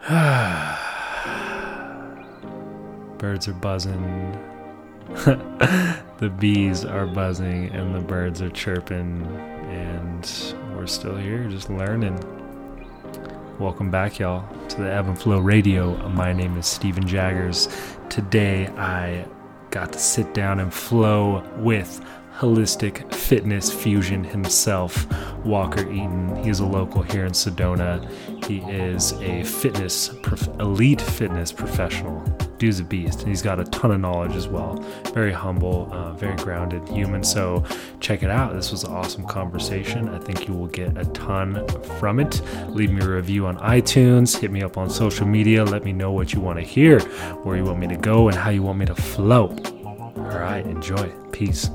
birds are buzzing. the bees are buzzing and the birds are chirping, and we're still here just learning. Welcome back, y'all, to the Ebb and Flow Radio. My name is Steven Jaggers. Today I got to sit down and flow with holistic fitness fusion himself, Walker Eaton. He's a local here in Sedona. He is a fitness, prof- elite fitness professional. Dude's a beast. And he's got a ton of knowledge as well. Very humble, uh, very grounded human. So check it out. This was an awesome conversation. I think you will get a ton from it. Leave me a review on iTunes. Hit me up on social media. Let me know what you want to hear, where you want me to go, and how you want me to flow. All right, enjoy. Peace.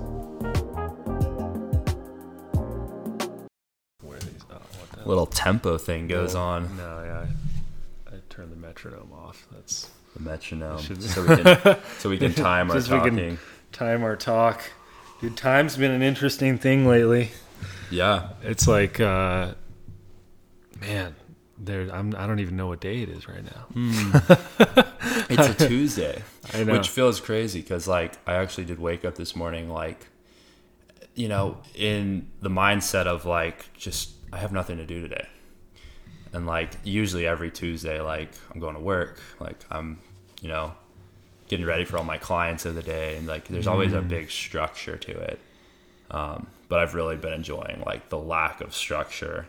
Little tempo thing goes on. No, yeah, I, I turned the metronome off. That's The metronome, so we can so we can time our Just we can- time our talk. Dude, time's been an interesting thing lately. Yeah, It's like, uh, man, there. I'm. I don't even know what day it is right now. it's a Tuesday, I know. which feels crazy because like I actually did wake up this morning like, you know, in the mindset of like just I have nothing to do today, and like usually every Tuesday like I'm going to work, like I'm, you know, getting ready for all my clients of the day, and like there's always a big structure to it. Um, but I've really been enjoying like the lack of structure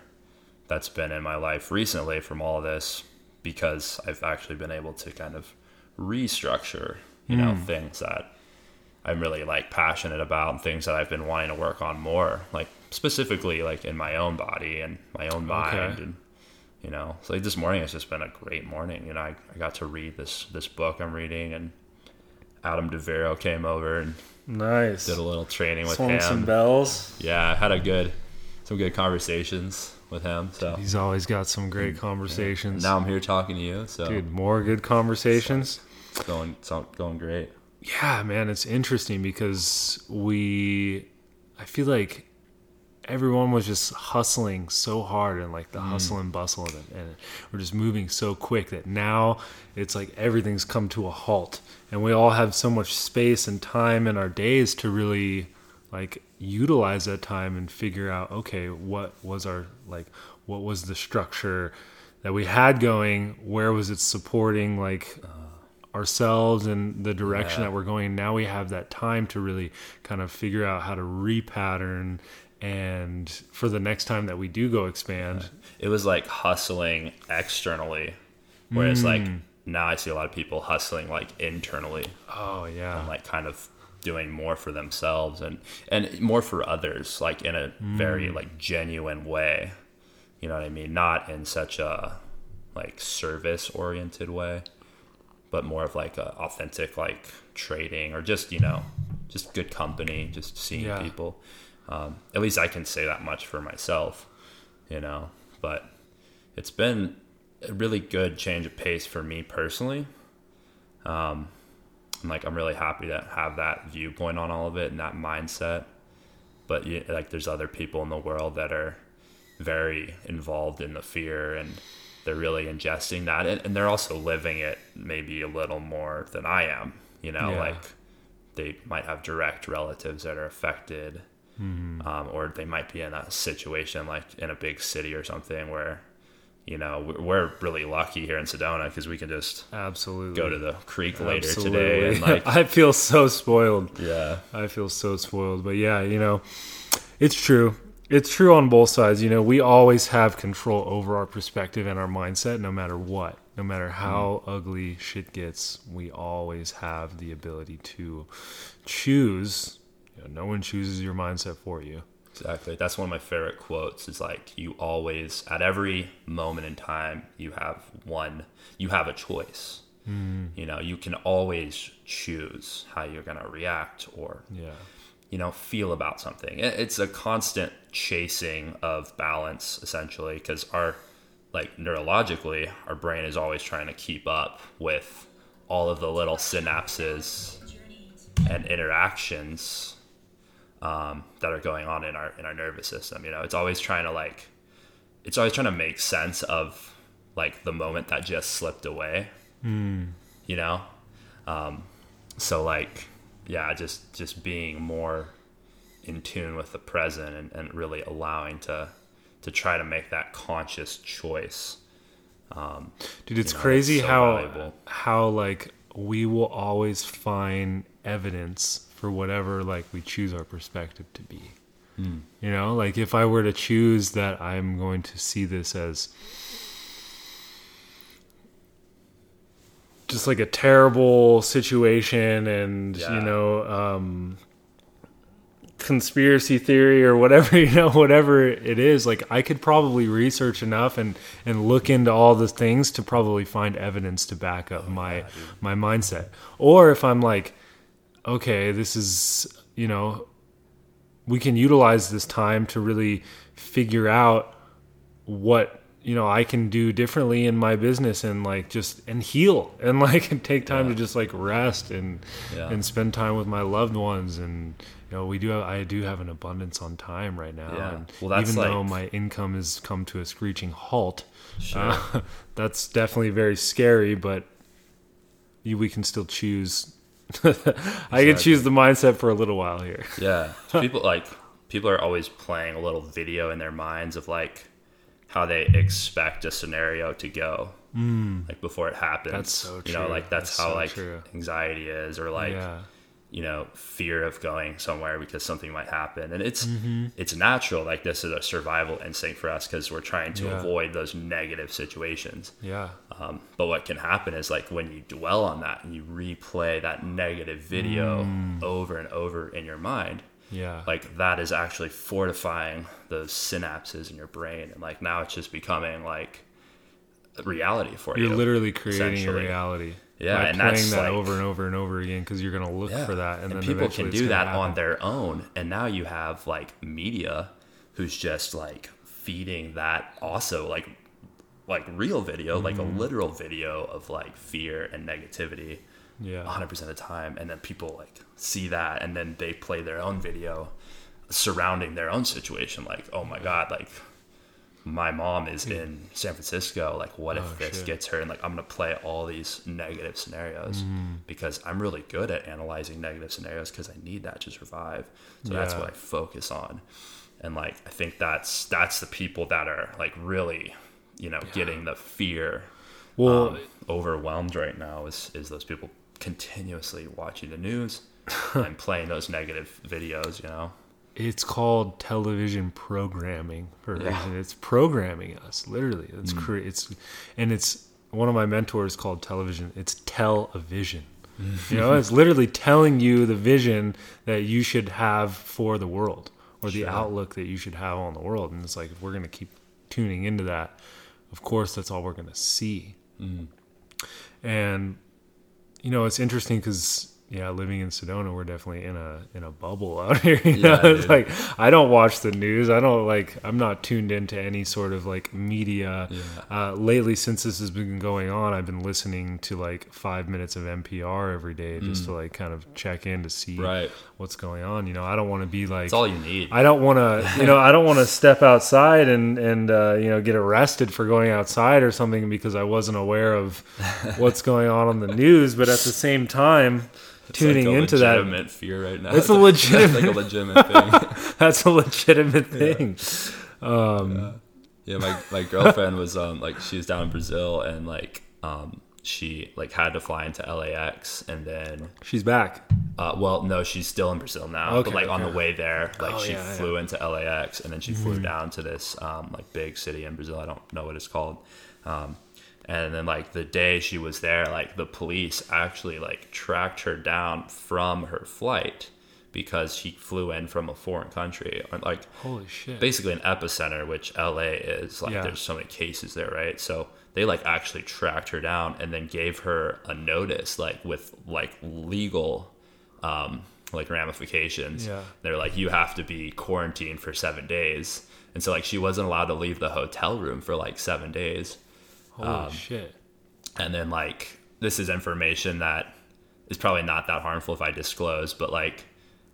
that's been in my life recently from all of this because I've actually been able to kind of restructure, you know, things that I'm really like passionate about and things that I've been wanting to work on more, like specifically like in my own body and my own mind Okay. and you know, so like this morning has just been a great morning. You know, I, I got to read this this book I'm reading and Adam DeVero came over and Nice. did a little training with Swung him. some bells. Yeah, I had a good some good conversations with him. So He's always got some great conversations. now I'm here talking to you. So Dude, more good conversations. it's going it's going great. Yeah, man, it's interesting because we, I feel like everyone was just hustling so hard and like the mm. hustle and bustle of it, and we're just moving so quick that now it's like everything's come to a halt, and we all have so much space and time in our days to really like utilize that time and figure out okay, what was our like, what was the structure that we had going, where was it supporting like ourselves and the direction Yeah. that we're going. Now we have that time to really kind of figure out how to repattern and for the next time that we do go expand. It was like hustling externally, whereas like Hmm. now I see a lot of people hustling like internally, Oh yeah. And like kind of doing more for themselves and and more for others, like in a very like genuine way. You know what I mean? Not in such a like service oriented way, but more of like a authentic like trading or just you know just good company, just seeing Yeah. people. Um, at least I can say that much for myself, you know. But it's been a really good change of pace for me personally. Um, and like I'm really happy to have that viewpoint on all of it and that mindset. But you, like, there's other people in the world that are very involved in the fear and they're really ingesting that and, and they're also living it maybe a little more than I am. You know, Yeah. like they might have direct relatives that are affected, um, or they might be in a situation like in a big city or something where, you know, we're, we're really lucky here in Sedona because we can just Absolutely. go to the creek later Absolutely. today and like I feel so spoiled. yeah I feel so spoiled. But yeah, you know, it's true. It's true on both sides. You know, we always have control over our perspective and our mindset no matter what. No matter mm-hmm. how ugly shit gets, we always have the ability to choose. You know, no one chooses your mindset for you. exactly that's one of my favorite quotes is like you always at every moment in time you have one you have a choice mm. you know you can always choose how you're going to react or Yeah. You know feel about something it's a constant chasing of balance essentially because our like neurologically our brain is always trying to keep up with all of the little synapses and interactions um, that are going on in our in our nervous system you know it's always trying to like it's always trying to make sense of like the moment that just slipped away. Mm. You know, um, so like yeah, just just being more in tune with the present and, and really allowing to to try to make that conscious choice. Um, Dude, it's you know, crazy so how valuable. how like we will always find evidence for whatever like we choose our perspective to be. Mm. You know, like if I were to choose that I'm going to see this as just like a terrible situation and yeah. you know um, conspiracy theory or whatever you know whatever it is like i could probably research enough and and look into all the things to probably find evidence to back up oh, my my mindset or if i'm like okay this is you know we can utilize this time to really figure out what you know I can do differently in my business and like just and heal and like take time yeah. to just like rest and yeah. and spend time with my loved ones and you know we do have, I do have an abundance on time right now yeah. and well, even like, though my income has come to a screeching halt sure. uh, that's definitely very scary but you we can still choose I can choose the mindset for a little while here yeah people like people are always playing a little video in their minds of like how they expect a scenario to go mm. like before it happens that's so true. you know like that's, that's how so like true. anxiety is or like yeah. you know fear of going somewhere because something might happen and it's mm-hmm. it's natural like this is a survival instinct for us because we're trying to yeah. avoid those negative situations yeah um, but what can happen is like when you dwell on that and you replay that negative video mm. over and over in your mind yeah like that is actually fortifying those synapses in your brain and like now it's just becoming like reality for you're you you're literally creating a reality yeah and playing that's that like, over and over and over again because you're gonna look yeah. for that and, and then people can do that happen. on their own and now you have like media who's just like feeding that also like like real video mm-hmm. like a mm-hmm. literal video of like fear and negativity yeah 100% of the time and then people like see that and then they play their own video surrounding their own situation like oh my god like my mom is in san francisco like what if oh, this shit. gets her and like i'm gonna play all these negative scenarios mm. because i'm really good at analyzing negative scenarios because i need that to survive so yeah. that's what i focus on and like i think that's that's the people that are like really you know yeah. getting the fear well um, overwhelmed right now is is those people continuously watching the news and playing those negative videos, you know. It's called television programming for a yeah. reason. It's programming us, literally. It's mm. cre- it's and it's one of my mentors called television. It's television. you know, it's literally telling you the vision that you should have for the world or the sure. outlook that you should have on the world. And it's like if we're going to keep tuning into that, of course that's all we're going to see. Mm. And you know, it's interesting because yeah, living in Sedona, we're definitely in a in a bubble out here. You yeah, know, it's like I don't watch the news. I don't like. I'm not tuned into any sort of like media. Yeah. Uh, lately, since this has been going on, I've been listening to like five minutes of NPR every day just mm. to like kind of check in to see right. what's going on. You know, I don't want to be like. It's all you need. I don't want to. You know, I don't want to step outside and and uh, you know get arrested for going outside or something because I wasn't aware of what's going on on the news. But at the same time tuning like into that legitimate fear right now. It's a legitimate, like a legitimate thing. That's a legitimate thing. Yeah. Um, yeah. yeah. my my girlfriend was um like she was down in Brazil and like um she like had to fly into LAX and then she's back. Uh, well, no, she's still in Brazil now. Okay, but like okay. on the way there, like oh, she yeah, flew into LAX and then she mm-hmm. flew down to this um, like big city in Brazil. I don't know what it's called. Um, and then like the day she was there like the police actually like tracked her down from her flight because she flew in from a foreign country like holy shit. basically an epicenter which la is. Like yeah. there's so many cases there right? So they like actually tracked her down and then gave her a notice like with like legal um like ramifications. Yeah. They're like you have to be quarantined for seven days. And so like she wasn't allowed to leave the hotel room for like seven days Holy um, shit. And then like this is information that is probably not that harmful if I disclose, but like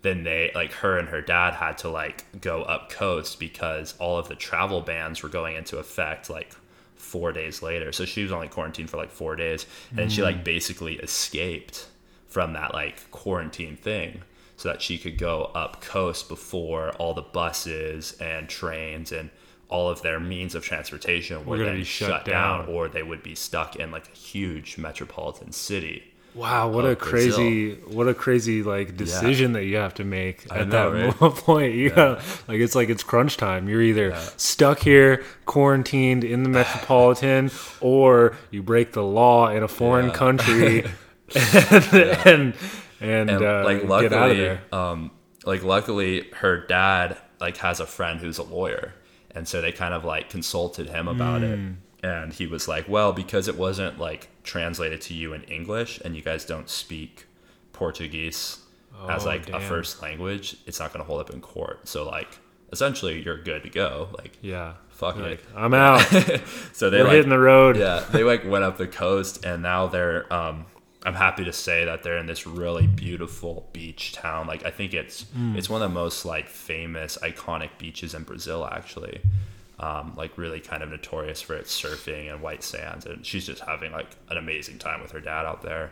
then they like her and her dad had to like go up coast because all of the travel bans were going into effect like four days later. So she was only quarantined for like four days, and she like basically escaped from that like quarantine thing so that she could go up coast before all the buses and trains and all of their means of transportation were gonna then be shut shut down, down. or they would be stuck in like a huge metropolitan city. Wow, what of a crazy, what a crazy like decision that you have to make I at know, that right? point. You gotta, like it's like it's crunch time. You're either stuck here, quarantined in the metropolitan, or you break the law in a foreign Yeah. country, and and, and, and uh, like get out of luckily there. um like luckily her dad like has a friend who's a lawyer and so they kind of like consulted him about Hmm. it and he was like well because it wasn't like translated to you in english and you guys don't speak portuguese as Oh, like a first language it's not going to hold up in court so like essentially you're good to go like Yeah, fuck like it I'm out. so they We're like hitting the road. yeah, they like went up the coast, and now they're. Um, I'm happy to say that they're in this really beautiful beach town. Like I think it's it's one of the most like famous, iconic beaches in Brazil. Actually, um, like really kind of notorious for its surfing and white sands. And she's just having like an amazing time with her dad out there.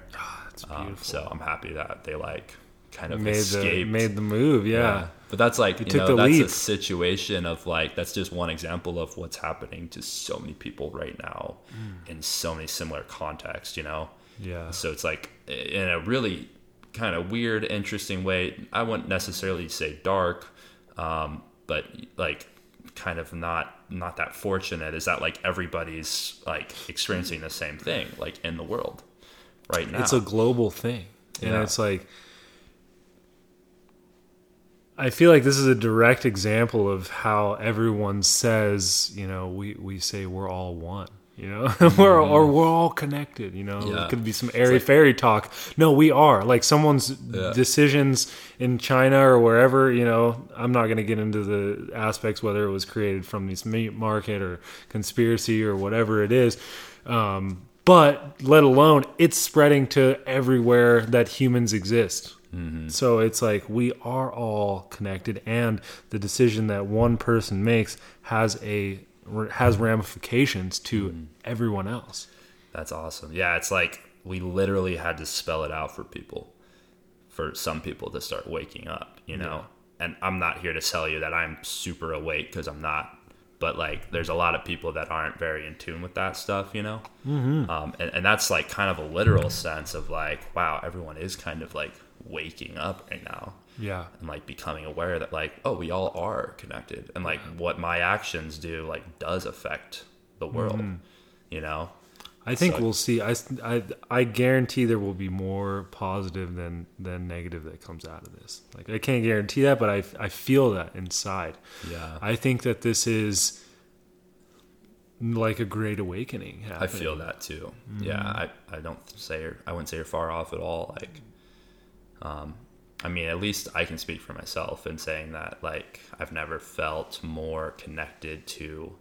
It's Um, beautiful. so I'm happy that they like kind of made the escaped. made the move. Yeah. But that's like you, took know the that's a situation of like that's just one example of what's happening to so many people right now Mm. in so many similar contexts, you know. Yeah. So it's like in a really kind of weird, interesting way. I wouldn't necessarily say dark, um, but like kind of not not that fortunate. Is that like everybody's like experiencing the same thing like in the world right now? It's a global thing. And Yeah. it's like I feel like this is a direct example of how everyone says, you know, we, we say we're all one. You know, we're or we're all connected. You know, Mm-hmm. Yeah. it could be some airy fairy talk. No, we are. Like someone's Yeah. decisions in China or wherever. You know, I'm not going to get into the aspects whether it was created from this meat market or conspiracy or whatever it is. Um, but let alone it's spreading to everywhere that humans exist. So it's like we are all connected, and the decision that one person makes has a has ramifications to everyone else. That's awesome. Yeah, it's like we literally had to spell it out for people, for some people to start waking up, you know? And I'm not here to tell you that I'm super awake because I'm not. But like, there's a lot of people that aren't very in tune with that stuff, you know? Mm-hmm. Um, and, and that's like kind of a literal sense of like, wow, everyone is kind of like waking up right now Yeah, and like becoming aware that like oh we all are connected and like what my actions do like does affect the world you know I think So- we'll see. I, I I guarantee there will be more positive than than negative that comes out of this. Like I can't guarantee that, but I I feel that inside. yeah I think that this is like a great awakening. I feel that too. Yeah, I, I don't say I wouldn't say you're far off at all. Like, um, I mean, at least I can speak for myself in saying that like I've never felt more connected to,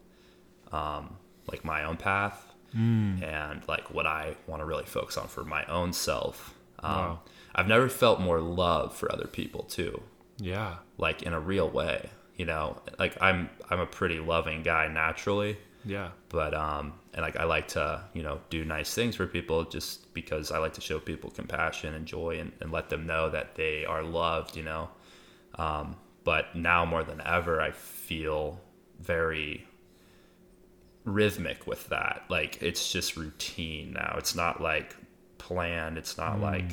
um, like my own path and like what I want to really focus on for my own self. Um, Wow. I've never felt more love for other people too Yeah. like in a real way you know like i'm i'm a pretty loving guy naturally Yeah. but um and like i like to you know do nice things for people just because i like to show people compassion and joy and, and let them know that they are loved you know? Um but now more than ever i feel very rhythmic with that. Like it's just routine now. It's not like planned. It's not like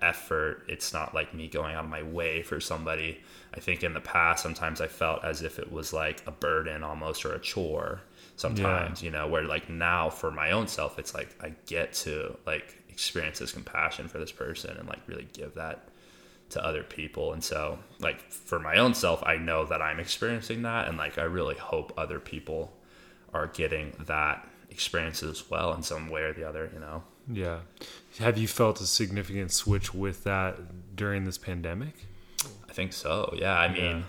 effort. It's not like me going out of my way for somebody. I think in the past sometimes i felt as if it was like a burden almost or a chore sometimes you know where like now for my own self it's like i get to like experience this compassion for this person and like really give that to other people and so like for my own self i know that i'm experiencing that and like i really hope other people are getting that experience as well in some way or the other you know Yeah. Have you felt a significant switch with that during this pandemic? I think so. Yeah. I mean, Yeah.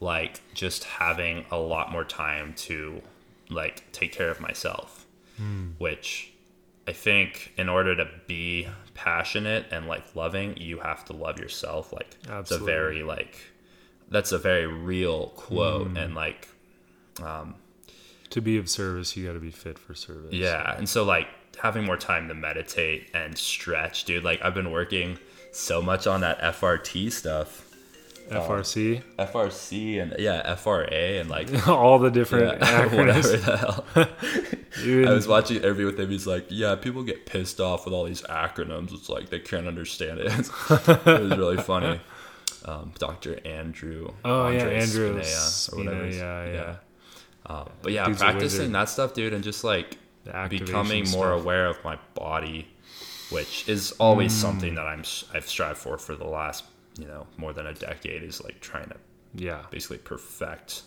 like just having a lot more time to like take care of myself, which I think in order to be passionate and like loving, you have to love yourself. Like it's a very like that's a very real quote and like um To be of service, you got to be fit for service. Yeah, and so like having more time to meditate and stretch, dude. Like I've been working so much on that FRT stuff. FRC, FRC and yeah, FRA and like all the different yeah, whatever the hell. Dude, I was watching an interview with him. He's like, "Yeah, people get pissed off with all these acronyms. It's like they can't understand it." it was really funny. Um, Dr. Andrew. Oh, yeah, Andrew Spina, or whatever. Spina, his- yeah, yeah. Um, but yeah, Dude's practicing that stuff, dude, and just like becoming more stuff. aware of my body, which is always Mm. something that I'm I've strived for for the last you know more than a decade. Is like trying to yeah, basically perfect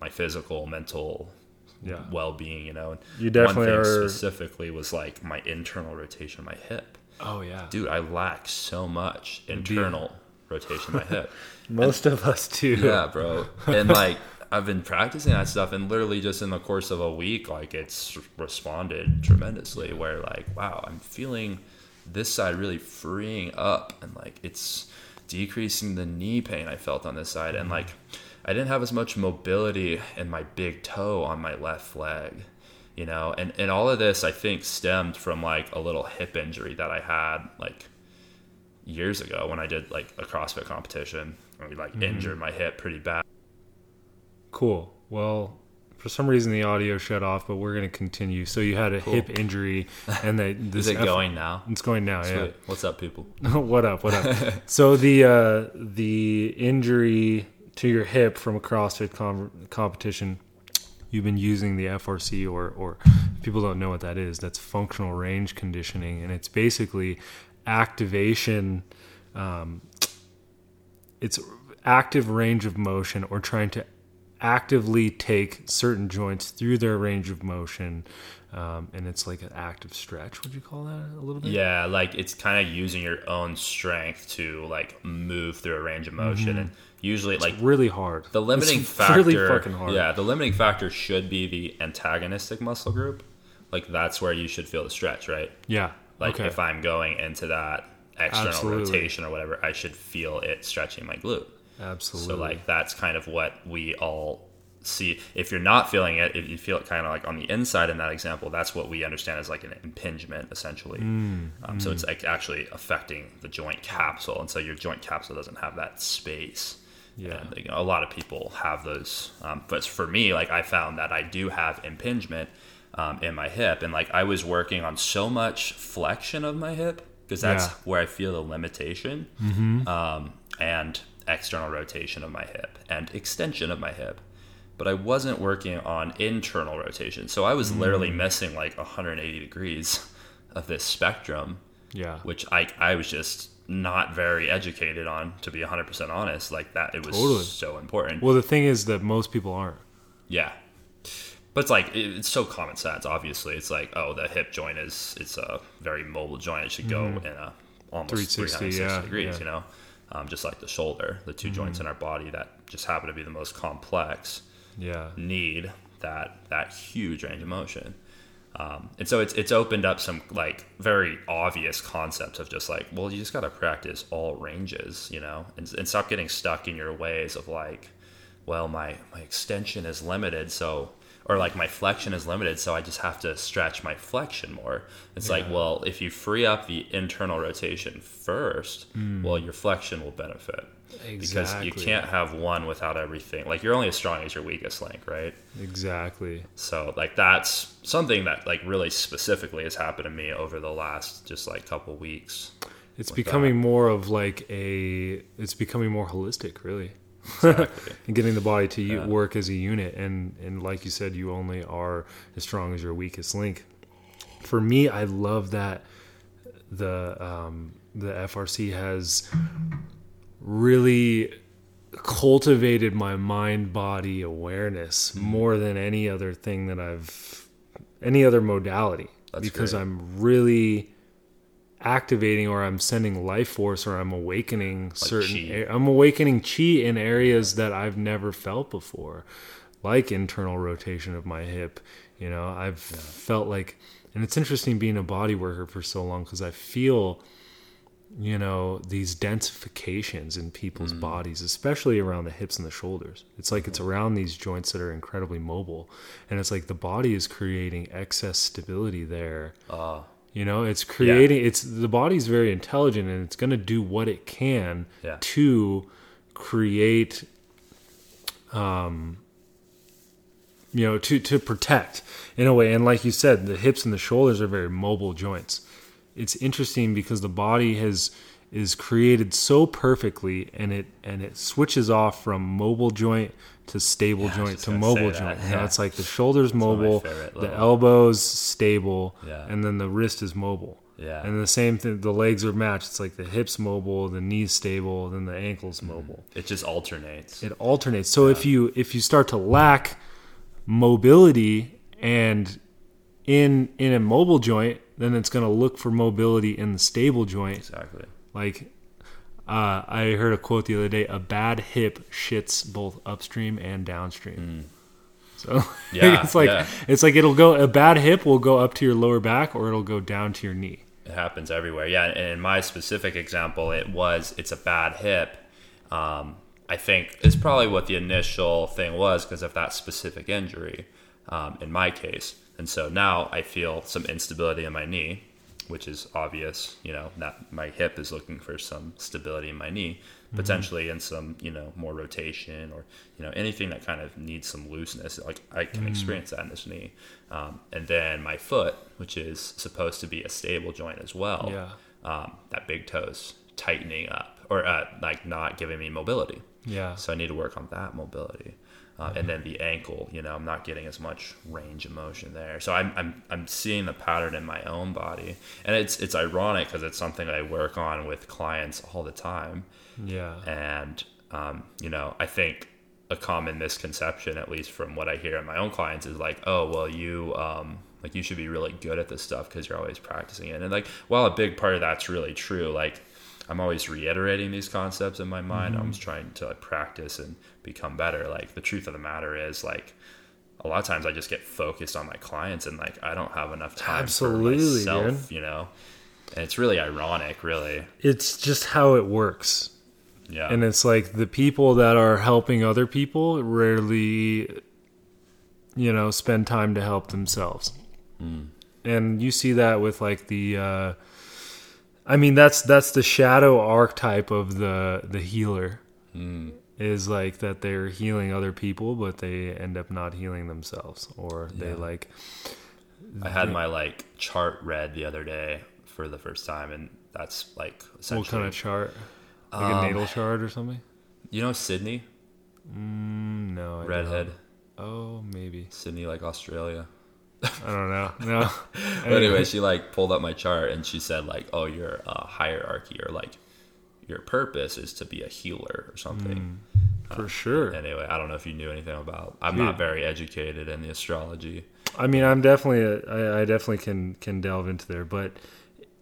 my physical, mental yeah. well-being. You know, and You definitely one thing are- specifically was like my internal rotation of my hip. Oh yeah. Dude, I lack so much internal rotation of my hip. Most of us do. Yeah, bro. And like I've been practicing that stuff and literally just in the course of a week, like it's responded tremendously where like, wow, I'm feeling this side really freeing up and like it's decreasing the knee pain I felt on this side and mm-hmm. like I didn't have as much mobility in my big toe on my left leg. You know, and, and all of this I think stemmed from like a little hip injury that I had like years ago when I did like a CrossFit competition. I like mm-hmm. injured my hip pretty bad. Cool. Well, for some reason the audio shut off, but we're gonna continue. So you had a Cool. hip injury, and they this Is it F- going now? It's going now. Yeah. What's up, people? what up? What up? so the uh, the injury to your hip from a CrossFit com- competition, you've been using the FRC, or or people don't know what that is. That's functional range conditioning, and it's basically activation. Um, it's active range of motion, or trying to actively take certain joints through their range of motion. Um, and it's like an active stretch. Would you call that a little bit? Yeah, like it's kind of using your own strength to like move through a range of motion, and usually like really hard. the limiting It's factor. really fucking hard. Yeah, the limiting factor should be the antagonistic muscle group. Like that's where you should feel the stretch, right? Yeah. Like okay. if I'm going into that external Absolutely. rotation or whatever, I should feel it stretching my glute. Absolutely. So like that's kind of what we all see. If you're not feeling it, if you feel it kind of like on the inside in that example, that's what we understand as like an impingement essentially. Mm, um, So it's like actually affecting the joint capsule, and so your joint capsule doesn't have that space. Yeah. And, you know, a lot of people have those, um, but for me, like I found that I do have impingement um, in my hip, and like I was working on so much flexion of my hip because that's Yeah. where I feel the limitation um, and external rotation of my hip and extension of my hip. But I wasn't working on internal rotation. So I was literally mm. missing like 180 degrees of this spectrum, yeah. which I, I was just not very educated on, to be 100% honest. Like that, it was Totally. so important. Well, the thing is that most people aren't. Yeah. But it's like it- it's so common sense. Obviously, it's like oh, the hip joint is it's a very mobile joint. It should go mm-hmm. in a almost 360, 360 yeah, degrees. yeah. You know, um, just like the shoulder, the 2 joints in our body that just happen to be the most complex Yeah. need that that huge range of motion. Um, and so it's it's opened up some like very obvious concepts of just like well you just got to practice all ranges you know and, and stop getting stuck in your ways of like well my my extension is limited so or like my flexion is limited so I just have to stretch my flexion more it's like well if you free up the internal rotation first hmm. well your flexion will benefit Exactly. because you can't have one without everything like you're only as strong as your weakest link right Exactly. so like that's something that like really specifically has happened to me over the last just like couple weeks. It's becoming more of like a. It's becoming more holistic, really. Exactly. and getting the body to Yeah. work as a unit, and and like you said, you only are as strong as your weakest link. For me, I love that the um, the FRC has really cultivated my mind body awareness Mm-hmm. more than any other thing that I've any other modality That's because great. I'm really activating or I'm sending life force or I'm awakening certain chi. I'm awakening chi in areas that I've never felt before like internal rotation of my hip you know? I've felt like and it's interesting being a body worker for so long cuz I feel you know these densifications in people's Mm. bodies especially around the hips and the shoulders. It's like it's around these joints that are incredibly mobile and it's like the body is creating excess stability there. Uh, you know it's creating it's the body's very intelligent and it's going to do what it can Yeah. to create um you know to to protect in a way. And like you said the hips and the shoulders are very mobile joints. It's interesting because the body has is created so perfectly and it and it switches off from mobile joint to stable was joint to mobile joint. You know it's like the shoulders one of my mobile the elbows stable Yeah. and then the wrist is mobile. Yeah. and the same thing the legs are matched. It's like the hips mobile the knees stable then the ankles mm-hmm. mobile. It just alternates. it alternates. So if you if you start to lack mobility and in in a mobile joint then it's going to look for mobility in the stable joint. Exactly. like uh, i heard a quote the other day a bad hip shits both upstream and downstream so Yeah, it's like yeah. it's like it'll go a bad hip will go up to your lower back or it'll go down to your knee It happens everywhere. Yeah, and in my specific example, it was it's a bad hip. Um, I think it's probably what the initial thing was because of that specific injury. Um, in my case, and so now I feel some instability in my knee, which is obvious. You know, that my hip is looking for some stability in my knee, potentially in some you know more rotation or you know anything that kind of needs some looseness. Like I can experience that in this knee, um, and then my foot, which is supposed to be a stable joint as well. Yeah. Um, that big toes tightening up or uh, like not giving me mobility. yeah So I need to work on that mobility. Uh, and then the ankle, you know, I'm not getting as much range of motion there. So I'm, I'm, I'm seeing the pattern in my own body. And it's, it's ironic because it's something I work on with clients all the time. yeah And, um, you know, I think a common misconception, at least from what I hear in my own clients, is like, oh, well, you, um, like, you should be really good at this stuff because you're always practicing it. And, like, while a big part of that's really true, like, I'm always reiterating these concepts in my mind. I'm just trying to like, practice and become better. Like, the truth of the matter is, like, a lot of times I just get focused on my clients and, like, I don't have enough time Absolutely, for myself, dude. you know? And it's really ironic, really. it's just how it works Yeah. and it's like the people that are helping other people rarely you know spend time to help themselves and you see that with like the uh i mean that's that's the shadow archetype of the the healer is like that they're healing other people but they end up not healing themselves or they Yeah. like I had my like chart read the other day for the first time, and that's like essentially. what kind of chart like Um, a natal chart or something you know Sydney, mm, no I redhead, don't. oh maybe Sydney like Australia. I don't know no But anyway, she like pulled up my chart and she said like, "Oh, your uh, hierarchy or like your purpose is to be a healer or something." for sure Anyway, I don't know if you knew anything about. I'm Dude. not very educated in the astrology. I mean, I'm definitely, a, I, I definitely can can delve into there. But,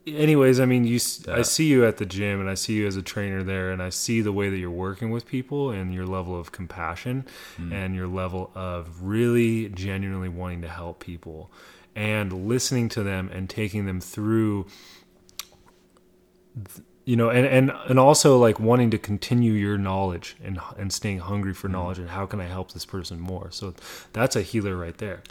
anyways, I mean, you, s I Yeah. see you at the gym, and I see you as a trainer there, and I see the way that you're working with people, and your level of compassion, mm-hmm. and your level of really genuinely wanting to help people, and listening to them and taking them through. th- You know, and, and and also like wanting to continue your knowledge and and staying hungry for mm-hmm. knowledge and how can I help this person more? So that's a healer right there.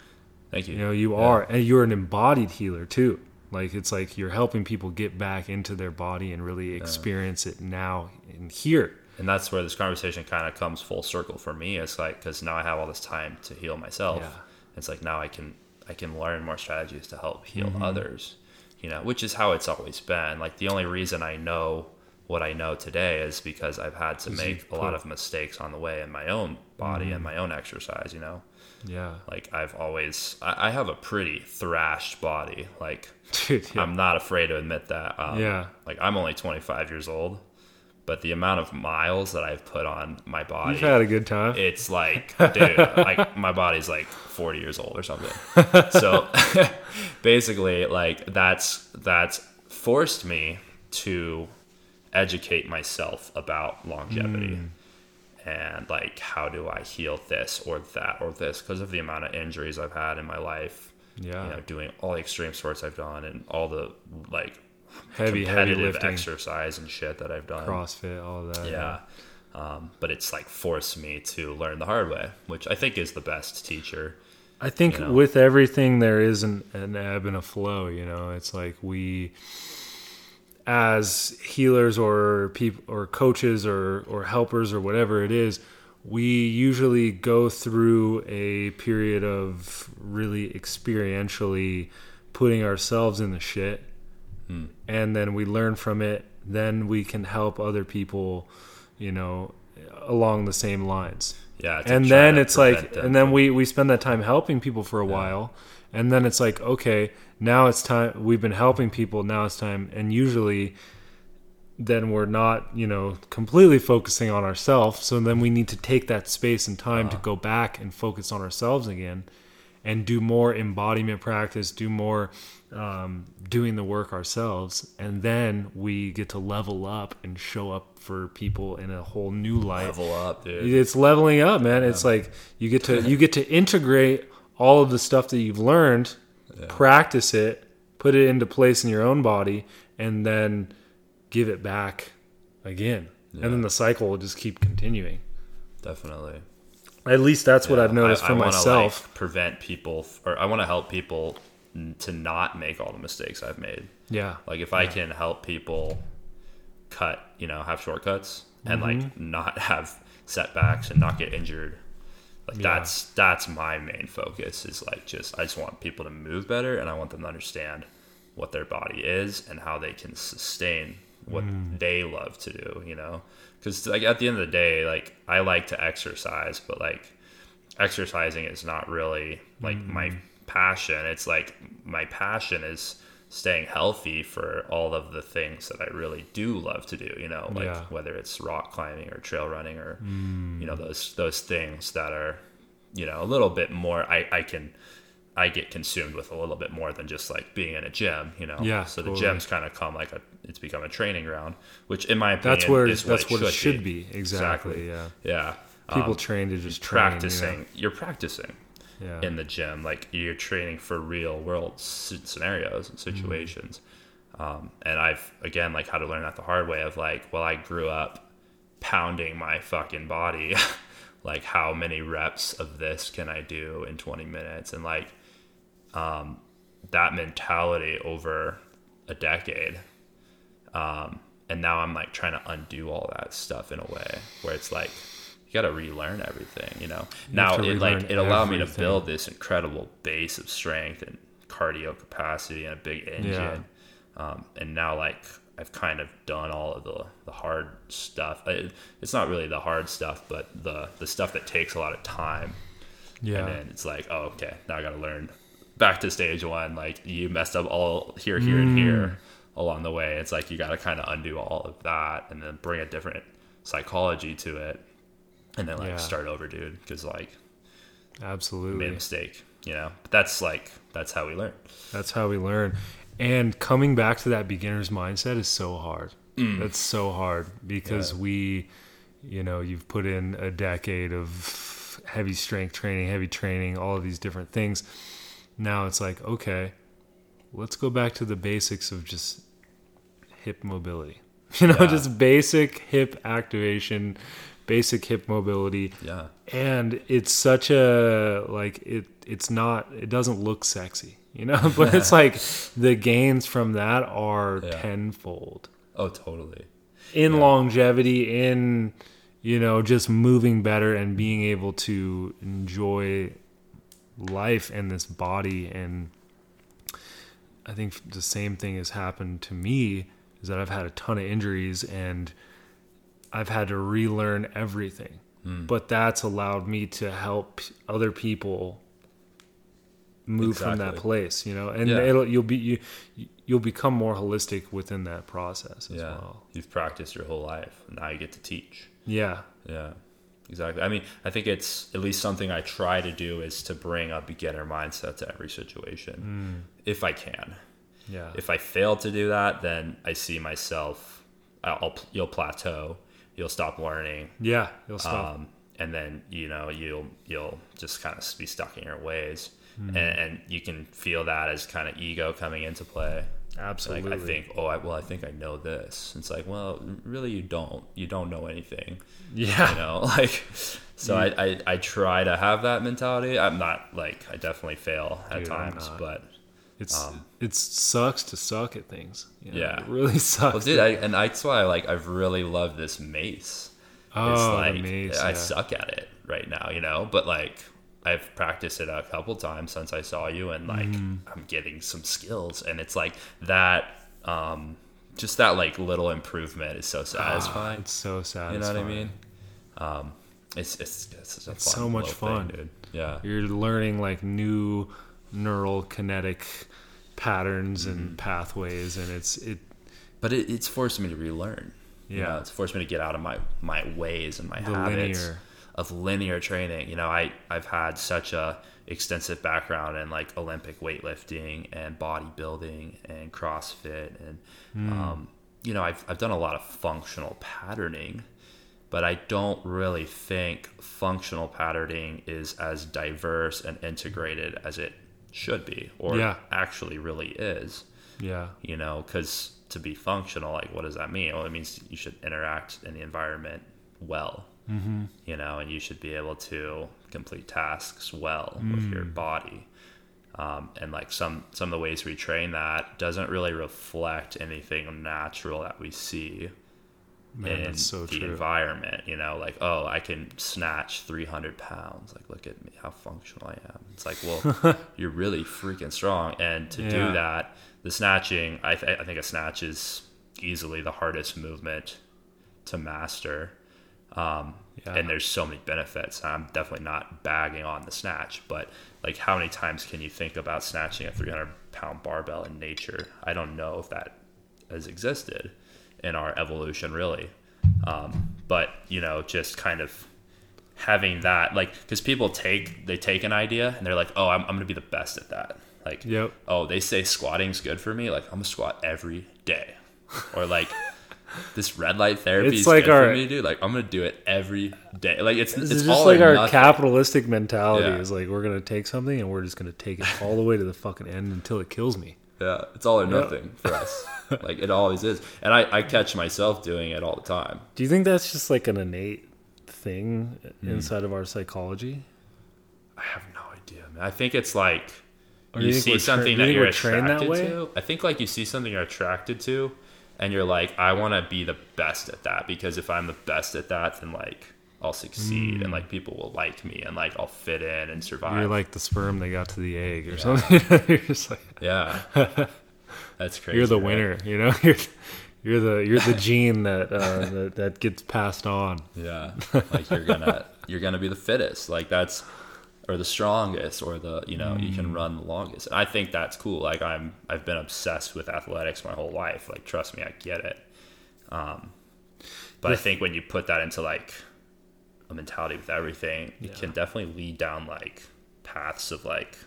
Thank you. You know, you Yeah. are, and you're an embodied healer too. Like it's like you're helping people get back into their body and really experience it now and here. and that's where this conversation kind of comes full circle for me it's like because now i have all this time to heal myself Yeah. it's like now i can i can learn more strategies to help heal Mm-hmm. others you know which is how it's always been like the only reason i know what i know today is because i've had to make a lot of mistakes on the way in my own body Mm-hmm. and my own exercise you know Yeah, like i've always i, I have a pretty thrashed body like dude. Yeah, i'm not afraid to admit that um, Yeah. like i'm only 25 years old but the amount of miles that I've put on my body, you've had a good time. it's like, dude, like my body's like 40 years old or something. So basically, like that's that's forced me to educate myself about longevity and like how do I heal this or that or this because of the amount of injuries I've had in my life. yeah, You know, doing all the extreme sports I've done and all the like heavy heavy lifting, exercise and shit that I've done. CrossFit, all that. Yeah. Um, but it's like forced me to learn the hard way, which I think is the best teacher. I think you know? with everything there is an, an ebb and a flow. You know, it's like we, as healers or people or coaches or or helpers or whatever it is, we usually go through a period of really experientially putting ourselves in the shit, Hmm. and then we learn from it. Then we can help other people, you know, along the same lines. Yeah. and then it's like them. and then we we spend that time helping people for a while. And then it's like okay now it's time we've been helping people now it's time. And usually then we're not you know completely focusing on ourselves. So then we need to take that space and time Uh-huh. to go back and focus on ourselves again and do more embodiment practice do more um, doing the work ourselves. And then we get to level up and show up for people in a whole new light. Level up, dude. it's leveling up man. It's like you get to you get to integrate all of the stuff that you've learned practice it put it into place in your own body and then give it back again. And then the cycle will just keep continuing. Definitely. At least that's what i've noticed I- for I myself like, prevent people, f- or I want to help people n- to not make all the mistakes I've made. yeah Like if I can help people cut, you know, have shortcuts and Mm-hmm. like not have setbacks and not get injured. Like Yeah. that's that's my main focus is like just I just want people to move better and I want them to understand what their body is and how they can sustain what Mm. they love to do, you know? Cuz like at the end of the day, like I like to exercise, but like exercising is not really like my mm. passion. It's like my passion is staying healthy for all of the things that I really do love to do, you know, like Yeah. whether it's rock climbing or trail running or you know mm. those those things that are you know a little bit more I I can I get consumed with a little bit more than just like being in a gym, you know. Yeah, So totally. the gyms kind of come like a it's become a training ground, which in my opinion that's where is that's what what it should be, exactly, yeah Yeah. people Um, train to just train, you know? practicing. You're practicing yeah in the gym like you're training for real world scenarios and Mm-hmm. situations um, and i've again like how to learn that the hard way of like well i grew up pounding my fucking body like how many reps of this can i do in 20 minutes and like um, that mentality over a decade. Um, and now i'm like trying to undo all that stuff in a way where it's like you got to relearn everything you know? Now it like it allowed me to build this incredible base of strength and cardio capacity and a big engine. Um, and now like i've kind of done all of the, the hard stuff. It's not really the hard stuff but the the stuff that takes a lot of time. Yeah. and then it's like oh okay now i gotta learn back to stage one like you messed up all here here and Mm. here along the way it's like you gotta kind of undo all of that and then bring a different psychology to it and then like Yeah. start over dude because like absolutely made a mistake you know but that's like that's how we learn That's how we learn. And coming back to that beginner's mindset is so hard. That's so hard because Mm. Yeah. we, you know, you've put in a decade of heavy strength training, heavy training, all of these different things. Now it's like, okay, let's go back to the basics of just hip mobility. You know, Yeah. just basic hip activation, basic hip mobility yeah and it's such a like it it's not it doesn't look sexy you know but it's like the gains from that are Yeah. tenfold oh totally in longevity in you know just moving better and being able to enjoy life and this body. And i think the same thing has happened to me is that i've had a ton of injuries and i've had to relearn everything. Hmm. But that's allowed me to help other people move from that place you know? And Yeah. it'll you'll be you you'll become more holistic within that process as yeah. well. You've practiced your whole life. And now you get to teach. Yeah. Yeah, exactly. I mean, I think it's at least something I try to do is to bring a beginner mindset to every situation if I can. yeah If I fail to do that, then I see myself. I'll you'll plateau. You'll stop learning, yeah you'll stop um, and then you know you'll you'll just kind of be stuck in your ways, Hmm. and, and you can feel that as kind of ego coming into play. Absolutely. Like I think, oh, I, well, I think I know this. It's like, well, really, you don't. You don't know anything. Yeah. You know, like, so I, I, I try to have that mentality. I'm not like I definitely fail at Dude, times, but It's Um, it sucks to suck at things. you know? Yeah. It really sucks. well, dude, I, and that's why like I've really loved this mace. oh, it's like mace, I yeah. suck at it right now, you know, but like I've practiced it a couple times since I saw you, and like Mm-hmm. I'm getting some skills, and it's like that. Um, just that like little improvement is so Ah, satisfying. it's so satisfying. you know what I mean? Um, it's it's it's, It's so much fun. thing, dude. Yeah, You're learning like new neural kinetic patterns Mm-hmm. and pathways, and it's it. but it, it's forced me to relearn. You Yeah. know, it's forced me to get out of my my ways and my The habits linear. Of linear training. You know, I I've had such a extensive background in like Olympic weightlifting and bodybuilding and CrossFit and Hmm. um, you know I've I've done a lot of functional patterning, but I don't really think functional patterning is as diverse and integrated as it should be or Yeah. actually really is Yeah. you know because to be functional like what does that mean well it means you should interact in the environment well mm-hmm. you know and you should be able to complete tasks well with your body um, and like some some of the ways we train that doesn't really reflect anything natural that we see Man, in so the true. environment you know like oh i can snatch 300 pounds like look at me how functional i am it's like well you're really freaking strong and to Yeah. do that the snatching I, th- I think a snatch is easily the hardest movement to master um, Yeah. and there's so many benefits. I'm definitely not bagging on the snatch but like how many times can you think about snatching a 300 pound barbell in nature? I don't know if that has existed in our evolution really. Um, but you know just kind of having that like because people take they take an idea and they're like oh i'm, I'm gonna be the best at that. Like Yep. oh they say squatting's good for me. Like i'm gonna squat every day. Or like this red light therapy It's is like good our- for me dude like i'm gonna do it every day like it's This it's just all like our nothing. capitalistic mentality. Yeah. Is like we're gonna take something and we're just gonna take it all the way to the fucking end until it kills me. yeah it's all or nothing for us like it always is and I, I catch myself doing it all the time Do you think that's just like an innate thing Hmm. inside of our psychology? I have no idea, man. I think it's like Or you, you see tra- something you that you're we're that attracted way? to. I think like you see something you're attracted to, and you're like, I want to be the best at that because if I'm the best at that, then like I'll succeed and like people will like me and like I'll fit in and survive. You're like the sperm that got to the egg or something. you're just like yeah, that's crazy. you're the right? winner. You know, you're you're the you're the gene that uh, that that gets passed on. Yeah, like you're gonna you're gonna be the fittest. Like that's or the strongest or the you know you Mm. can run the longest. And I think that's cool. Like I'm I've been obsessed with athletics my whole life. Like trust me, I get it. Um, but I think when you put that into like a mentality with everything, it can definitely lead down like paths of like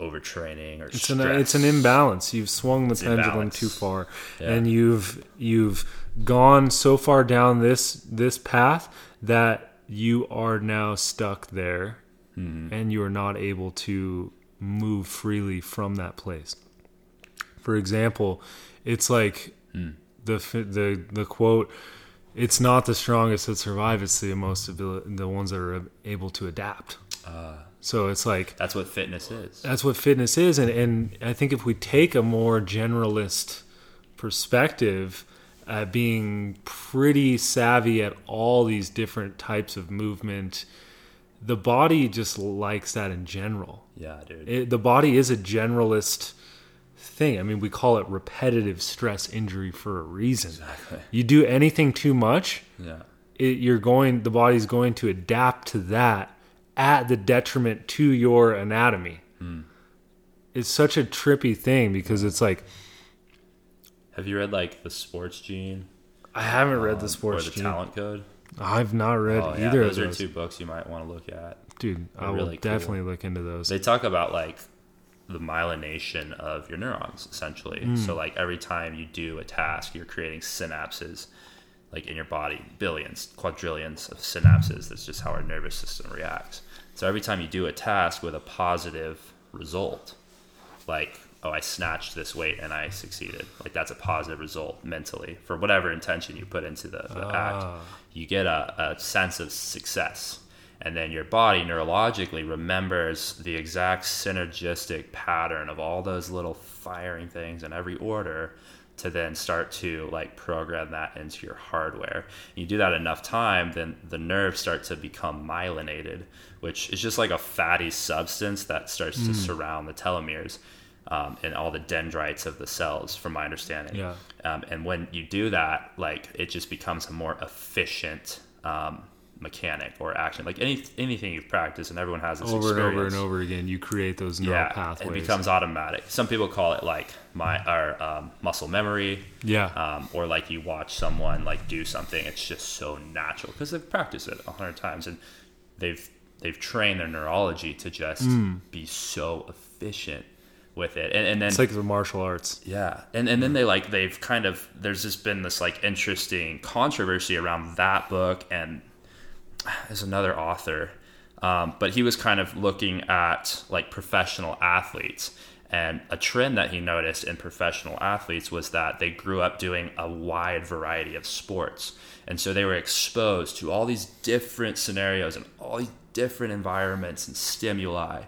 overtraining or It's an it's an imbalance. You've swung the pendulum imbalance. too far, Yeah. and you've you've gone so far down this this path that you are now stuck there, Mm-hmm. and you are not able to move freely from that place. For example, it's like Hmm. the the the quote. It's not the strongest that survive; it's the most the ones that are able to adapt. Ah. so it's like That's what fitness is. that's what fitness is and, and i think if we take a more generalist perspective being pretty savvy at all these different types of movement the body just likes that in general Yeah, dude. it, the body is a generalist thing i mean we call it repetitive stress injury for a reason Exactly. you do anything too much Yeah. it, you're going the body's going to adapt to that at the detriment to your anatomy it's such a trippy thing because it's like Have you read like the Sports Gene i haven't read the um, sports or the Gene. Talent Code? I've not read Oh, yeah, either those of are those two books you might want to look at. dude i They're will really cool. definitely look into those They talk about like the myelination of your neurons essentially. Hmm. So like every time you do a task, you're creating synapses like in your body, billions, quadrillions of synapses. That's just how our nervous system reacts. So every time you do a task with a positive result, like oh I snatched this weight and I succeeded, like that's a positive result mentally for whatever intention you put into the, the act. You get a, a sense of success. And then your body neurologically remembers the exact synergistic pattern of all those little firing things in every order to then start to like program that into your hardware. You do that enough time, then the nerves start to become myelinated, which is just like a fatty substance that starts to mm. surround the telomeres um, and all the dendrites of the cells, from my understanding. Yeah. Um, and when you do that, like it just becomes a more efficient um, mechanic or action. Like any anything you've practiced, and everyone has this over and over and over again, you create those neural yeah, pathways. it becomes automatic. Some people call it like my or um, muscle memory, yeah. um, or like you watch someone like do something. It's just so natural because they've practiced it a hundred times and they've they've trained their neurology to just be so efficient with it. And, and then it's like the martial arts. yeah, and and then they like they've kind of there's just been this like interesting controversy around that book, and there's another author, um, but he was kind of looking at like professional athletes, and a trend that he noticed in professional athletes was that they grew up doing a wide variety of sports, and so they were exposed to all these different scenarios and all these different environments and stimuli,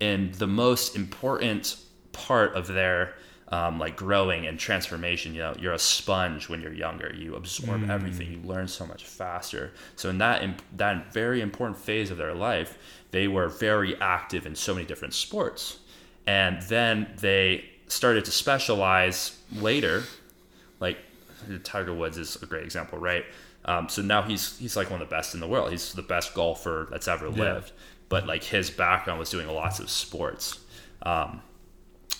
and the most important part of their um, like growing and transformation. You know, you're a sponge when you're younger. You absorb everything. You learn so much faster. So in that imp- that very important phase of their life, they were very active in so many different sports, and then they started to specialize later. Like Tiger Woods is a great example, right? Um, so now he's he's like one of the best in the world. He's the best golfer that's ever Yeah. lived. But like his background was doing lots of sports. Um,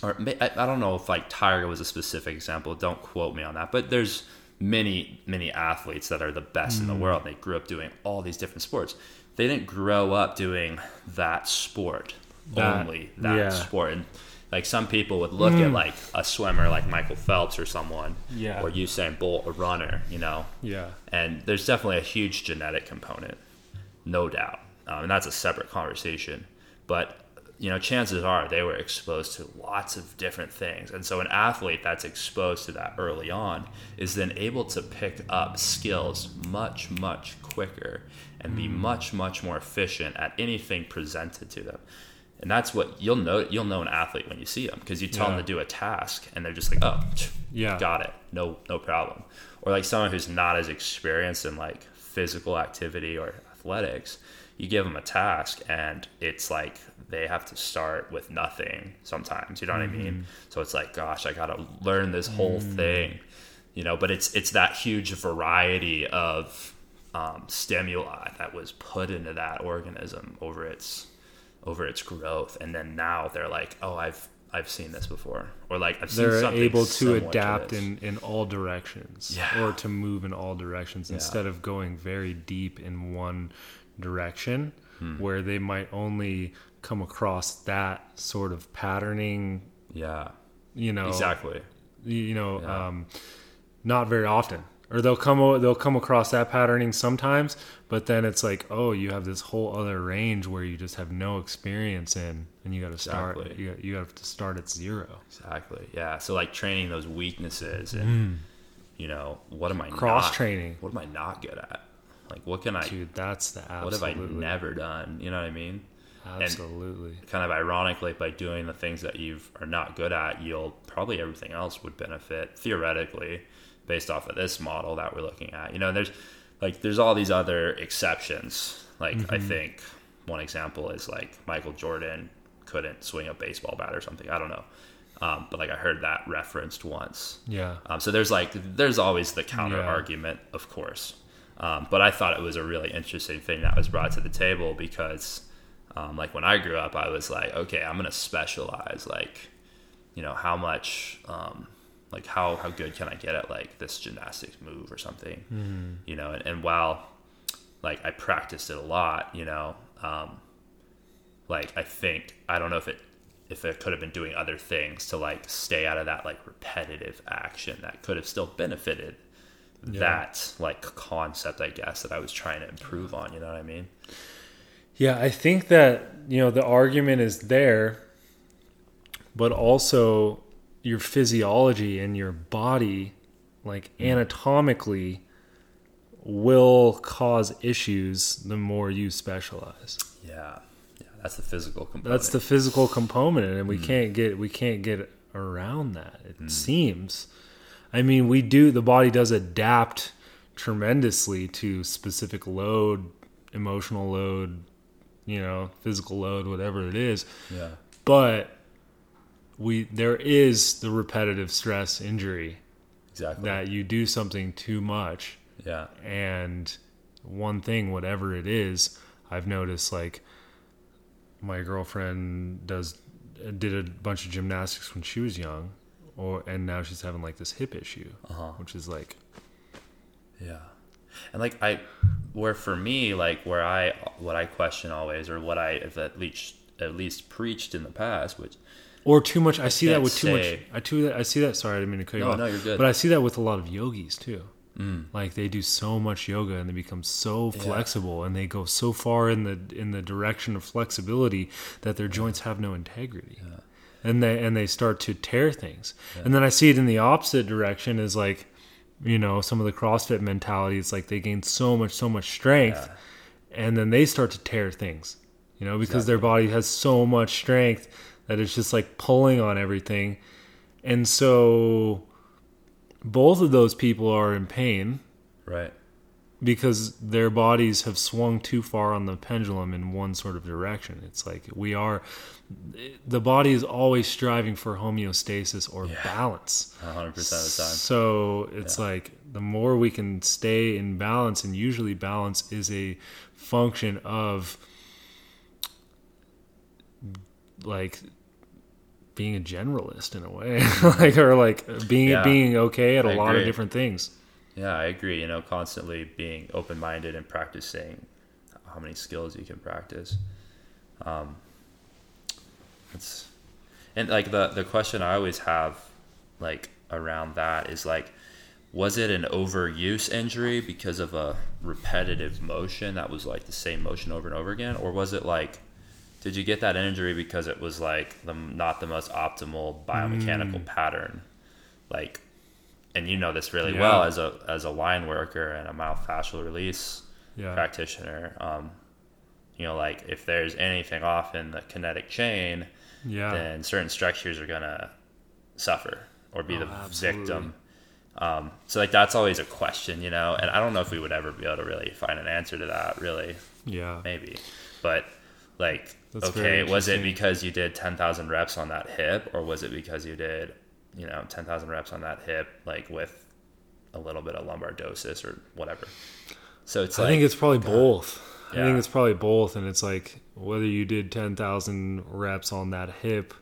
or I, I don't know if like Tiger was a specific example. Don't quote me on that. But there's many many athletes that are the best in the world. They grew up doing all these different sports. They didn't grow up doing that sport That- only that yeah. sport. And like some people would look at like a swimmer like Michael Phelps or someone, Yeah. or Usain Bolt, a runner, you know, Yeah. and there's definitely a huge genetic component, no doubt, um, and that's a separate conversation. But you know, chances are they were exposed to lots of different things, and so an athlete that's exposed to that early on is then able to pick up skills much, much quicker and be mm. much, much more efficient at anything presented to them. And that's what you'll know. You'll know an athlete when you see them because you tell Yeah. them to do a task, and they're just like, "Oh, Yeah. got it, no, no problem." Or like someone who's not as experienced in like physical activity or athletics, you give them a task, and it's like they have to start with nothing. Sometimes, you know what I mean? So it's like, gosh, I got to learn this whole thing, you know. But it's it's that huge variety of um, stimuli that was put into that organism over its over its growth and then now they're like oh i've i've seen this before or like i've seen They're something able to adapt this. in, in all directions Yeah. or to move in all directions instead of going very deep in one direction Hmm. where they might only come across that sort of patterning, yeah you know, exactly you know, Yeah. um, not very often. Or they'll come they'll come across that patterning sometimes, but then it's like, oh, you have this whole other range where you just have no experience in, and you got to start. Exactly. You you have to start at zero. exactly yeah so like training those weaknesses and you know what am i. Cross training. what am i not good at like what can i Dude, that's the what have i never done you know what i mean absolutely. kind of ironically by doing the things that you are not good at you'll probably everything else would benefit theoretically based off of this model that we're looking at. You know there's like there's all these other exceptions. Like i think one example is like michael jordan couldn't swing a baseball bat or something. I don't know. Um, but like i heard that referenced once. Yeah, um, so there's like there's always the counter Yeah. argument, of course. Um, but I thought it was a really interesting thing that was brought to the table because, um, like when I grew up, I was like, okay, I'm gonna specialize. Like, you know, how much, um, like how how good can I get at like this gymnastics move or something? You know, and, and while like I practiced it a lot, you know, um, like I think I don't know if it if it could have been doing other things to like stay out of that like repetitive action that could have still benefited Yeah. that like concept, I guess, that I was trying to improve on. You know what I mean? Yeah, I think that, you know, the argument is there, but also your physiology and your body, like hmm. anatomically, will cause issues the more you specialize. Yeah, yeah. That's the physical component. That's the physical component, and we hmm. can't get we can't get around that. It hmm. seems. I mean, we do. The body does adapt tremendously to specific load, emotional load, you know, physical load, whatever it is. yeah, But we there is the repetitive stress injury exactly. that you do something too much yeah, and one thing whatever it is i've noticed like my girlfriend does did a bunch of gymnastics when she was young or and now she's having like this hip issue Uh-huh. which is like yeah. And like I, where for me, like where I, what I question always, or what I have at least at least preached in the past, which or too much i see that with too say- much i too i see that sorry i didn't mean to cut you off. no, you're good. but i see that with a lot of yogis too. Mm, like they do so much yoga and they become so flexible and they go so far in the in the direction of flexibility that their joints have no integrity. And they and they start to tear things. And then i see it in the opposite direction is like you know some of the crossfit mentality it's like they gain so much so much strength and then they start to tear things you know because their body has so much strength that it's just like pulling on everything. And so both of those people are in pain. Right, because their bodies have swung too far on the pendulum in one sort of direction. It's like we are, the body is always striving for homeostasis or balance. hundred percent of the time. So it's like the more we can stay in balance, and usually balance is a function of like being a generalist in a way, like or like being Yeah. being okay at a lot of different things. Yeah, I agree. You know, constantly being open minded and practicing how many skills you can practice. Um, it's and like the the question I always have, like around that is like, was it an overuse injury because of a repetitive motion that was like the same motion over and over again, or was it like, did you get that injury because it was like the not the most optimal biomechanical pattern, like and you know this really Yeah. well as a as a line worker and a myofascial release Yeah. practitioner. Um, you know, like if there's anything off in the kinetic chain, Yeah. then certain structures are gonna suffer or be Oh, the absolutely. victim. Um, so like that's always a question, you know, and I don't know if we would ever be able to really find an answer to that, really, Yeah. maybe, but like, That's okay, was it because you did ten thousand reps on that hip, or was it because you did, you know, ten thousand reps on that hip, like with a little bit of lumbar lordosis or whatever? So it's I like, think it's probably both. I think it's probably both, and it's like whether you did ten thousand reps on that hip.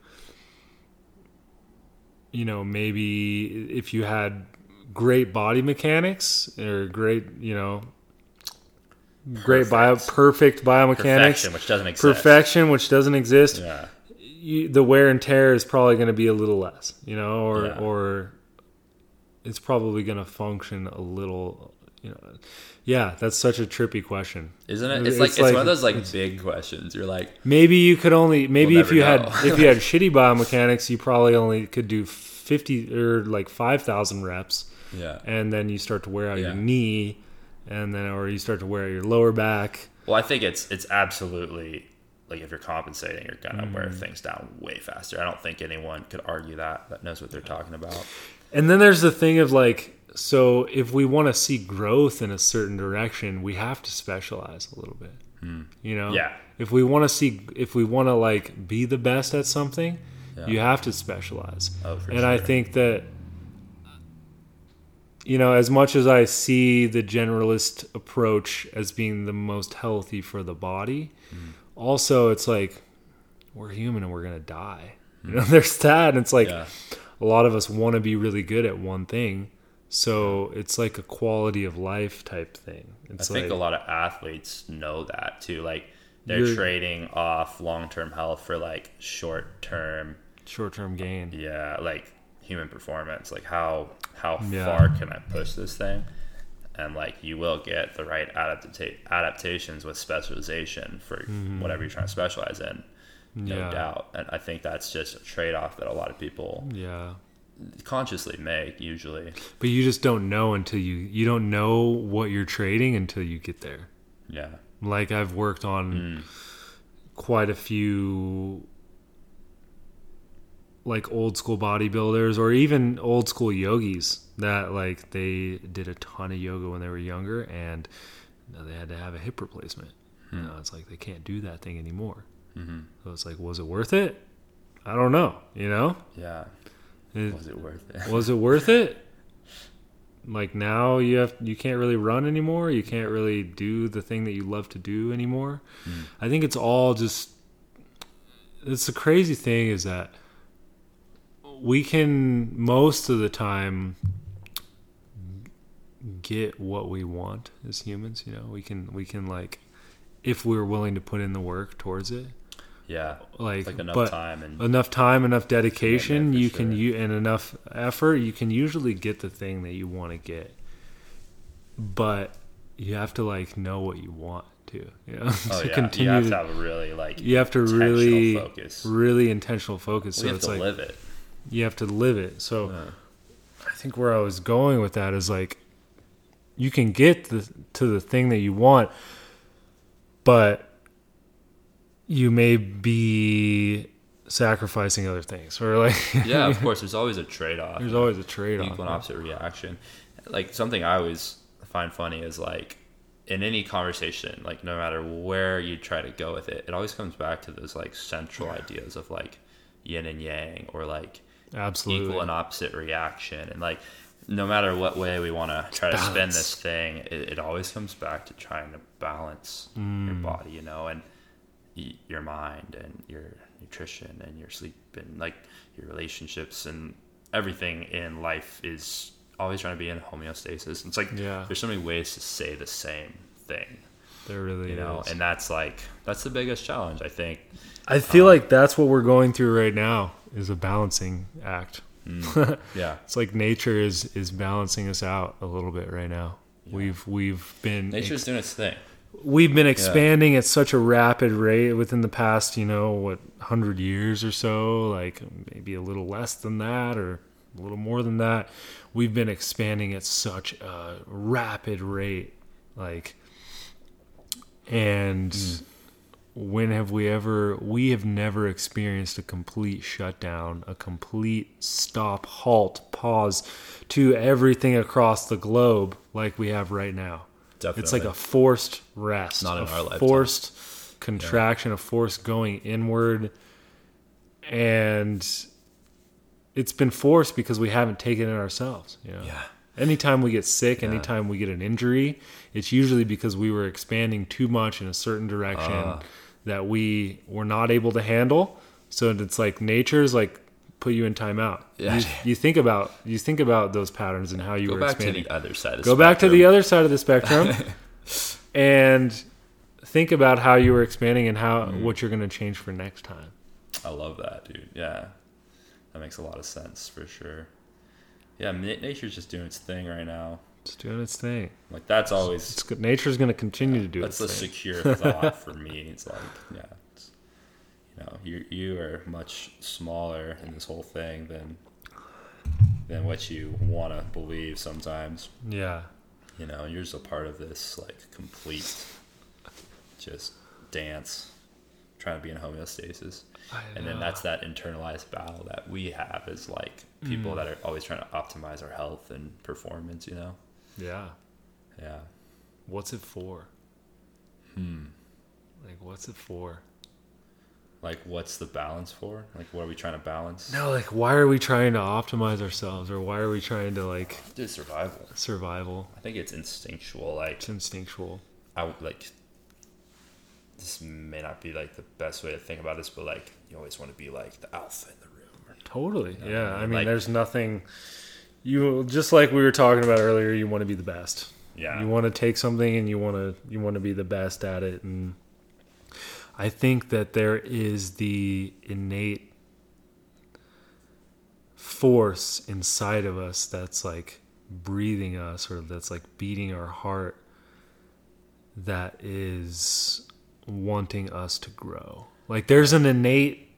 You know, maybe if you had great body mechanics or great, you know, great bio, Perfect. perfect biomechanics, perfection, which doesn't exist. perfection, which doesn't exist. Yeah. You, the wear and tear is probably going to be a little less, you know, or Yeah. or it's probably going to function a little, you know. Yeah, that's such a trippy question. Isn't it? It's It's like it's, like- one of those like big questions. You're like, Maybe you could only maybe We'll if you never had if you had shitty biomechanics, you probably only could do 50 or like 5000 reps yeah. and then you start to wear out your knee and then or you start to wear out your lower back. Well, I think it's it's absolutely like if you're compensating, you're gonna Mm. wear things down way faster. I don't think anyone could argue that that knows what they're talking about. And then there's the thing of like, so if we want to see growth in a certain direction, we have to specialize a little bit. You know. Yeah. If we want to see, if we want to like be the best at something, Yeah. you have to specialize. Oh, for and I think that, you know, as much as I see the generalist approach as being the most healthy for the body, Hmm. Also it's like we're human and we're gonna die. You know, there's that, and it's like Hmm. Yeah. a lot of us want to be really good at one thing so it's like a quality of life type thing I it's think like a lot of athletes know that too. Like they're trading off long term health for like short term, short-term gain yeah, like human performance. Like how how Yeah. far can I push this thing? And like you will get the right adapta- adaptations with specialization for whatever you're trying to specialize in no Yeah. doubt and i think that's just a trade-off that a lot of people Yeah. consciously make usually But you just don't know until you you don't know what you're trading until you get there. yeah Like I've worked on Mm. quite a few like old school bodybuilders or even old school yogis that like they did a ton of yoga when they were younger and now they had to have a hip replacement. You know, it's like they can't do that thing anymore. hmm So it's like, was it worth it? I don't know. You know, yeah It- was it worth it was it worth it? Like now you have you can't really run anymore. You can't really do the thing that you love to do anymore. Mm. I think it's all just it's the crazy thing is that we can most of the time get what we want as humans, you know. We can we can like if we're willing to put in the work towards it. yeah Like, like enough but time and enough time, enough dedication, you can you and enough effort, you can usually get the thing that you want to get. But you have to like know what you want to, you know, oh to yeah continue you have to, to have really like you have to really focus really intentional focus. So it's like live it you have to live it. So Yeah. I think where I was going with that is like you can get the, to the thing that you want, but you may be sacrificing other things or like yeah of course there's always a trade-off there's always a trade-off. equal and opposite reaction. Like something I always find funny is like in any conversation, like no matter where you try to go with it, it always comes back to those like central ideas of like yin and yang or like Absolutely. equal and opposite reaction and like no matter what way we want to try to spin this thing it, it always comes back to trying to balance your Mm. body you know and y- your mind and your nutrition and your sleep and like your relationships and everything in life is always trying to be in homeostasis it's like Yeah. there's so many ways to say the same thing there really you know is. and that's like that's the biggest challenge i think I feel like that's what we're going through right now is a balancing act. Mm. yeah It's like nature is is balancing us out a little bit right now. Yeah. We've we've been nature's doing its thing we've been expanding at such a rapid rate within the past, you know, what, 100 years or so, like maybe a little less than that or a little more than that. We've been expanding at such a rapid rate. Like, and when have we ever, we have never experienced a complete shutdown, a complete stop, halt, pause to everything across the globe like we have right now. definitely It's like a forced rest, Not in a our lifetime. forced contraction, a forced going inward, and it's been forced because we haven't taken it ourselves. You know, yeah anytime we get sick, Yeah. anytime we get an injury, it's usually because we were expanding too much in a certain direction Ah. that we were not able to handle. So it's like nature's like put you in timeout. Yeah. You, you think about you think about those patterns and how you go were back expanding to the other side of go back to the other side of the spectrum and think about how you were expanding and how Mm-hmm. what you're going to change for next time I love that, dude. Yeah, that makes a lot of sense for sure. Yeah, nature's just doing its thing right now. it's doing its thing Like that's always it's good nature's going to continue to do that's the its thing secure thought for me. It's like, yeah, it's, you know, you you are much smaller in this whole thing than than what you want to believe sometimes. yeah You know, you're just a part of this like complete just dance, trying to be in homeostasis. and then that's that internalized battle that we have is like people Mm. that are always trying to optimize our health and performance you know? Yeah. Yeah. What's it for? Hmm. Like what's it for? Like what's the balance for? Like what are we trying to balance? No like why are we trying to optimize ourselves or why are we trying to like just survival. survival? I think it's instinctual like it's instinctual. I like this may not be like the best way to think about this but like you always want to be like the alpha in the room or totally yeah. I mean Like- there's nothing you just like we were talking about earlier you want to be the best. Yeah. You want to take something and you want to you want to be the best at it and I think that there is the innate force inside of us that's like breathing us or that's like beating our heart that is wanting us to grow. Like there's an innate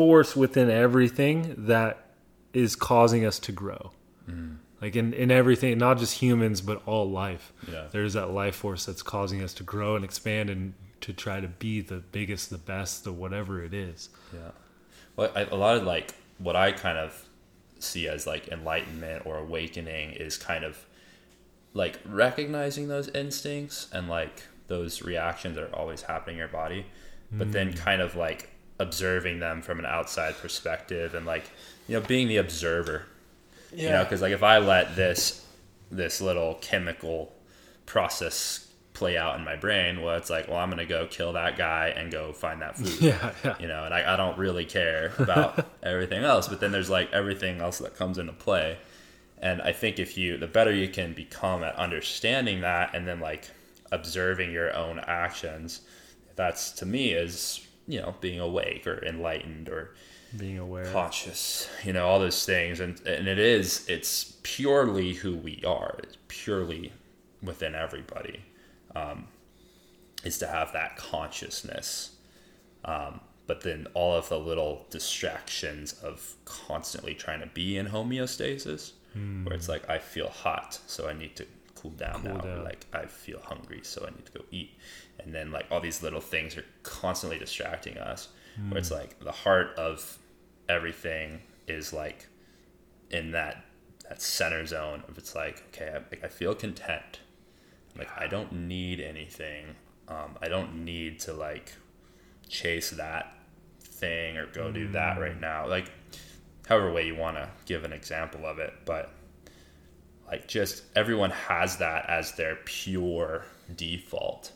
force within everything that is causing us to grow. Mm. Like in, in everything, not just humans, but all life. Yeah. There's that life force that's causing us to grow and expand and to try to be the biggest, the best, the whatever it is. Yeah. Well, I, a lot of like what I kind of see as like enlightenment or awakening is kind of like recognizing those instincts and like those reactions that are always happening in your body, but then kind of like observing them from an outside perspective and like you know being the observer. You know, because like if I let this this little chemical process play out in my brain, well, it's like, well, I'm gonna go kill that guy and go find that food Yeah, yeah. you know, and I, I don't really care about everything else. But then there's like everything else that comes into play. And I think if you, the better you can become at understanding that and then like observing your own actions, that's to me is, you know, being awake or enlightened or Being aware. conscious, you know, all those things. And, and it is, it's purely who we are, it's purely within everybody, um, is to have that consciousness. Um, but then all of the little distractions of constantly trying to be in homeostasis, where it's like, I feel hot, so I need to cool down Cool now. down. Like, I feel hungry, so I need to go eat. And then, like, all these little things are constantly distracting us, where it's like the heart of everything is like in that that center zone of it's like okay I, like, I feel content like I don't need anything um, I don't need to like chase that thing or go do that right now like however way you want to give an example of it but like just everyone has that as their pure default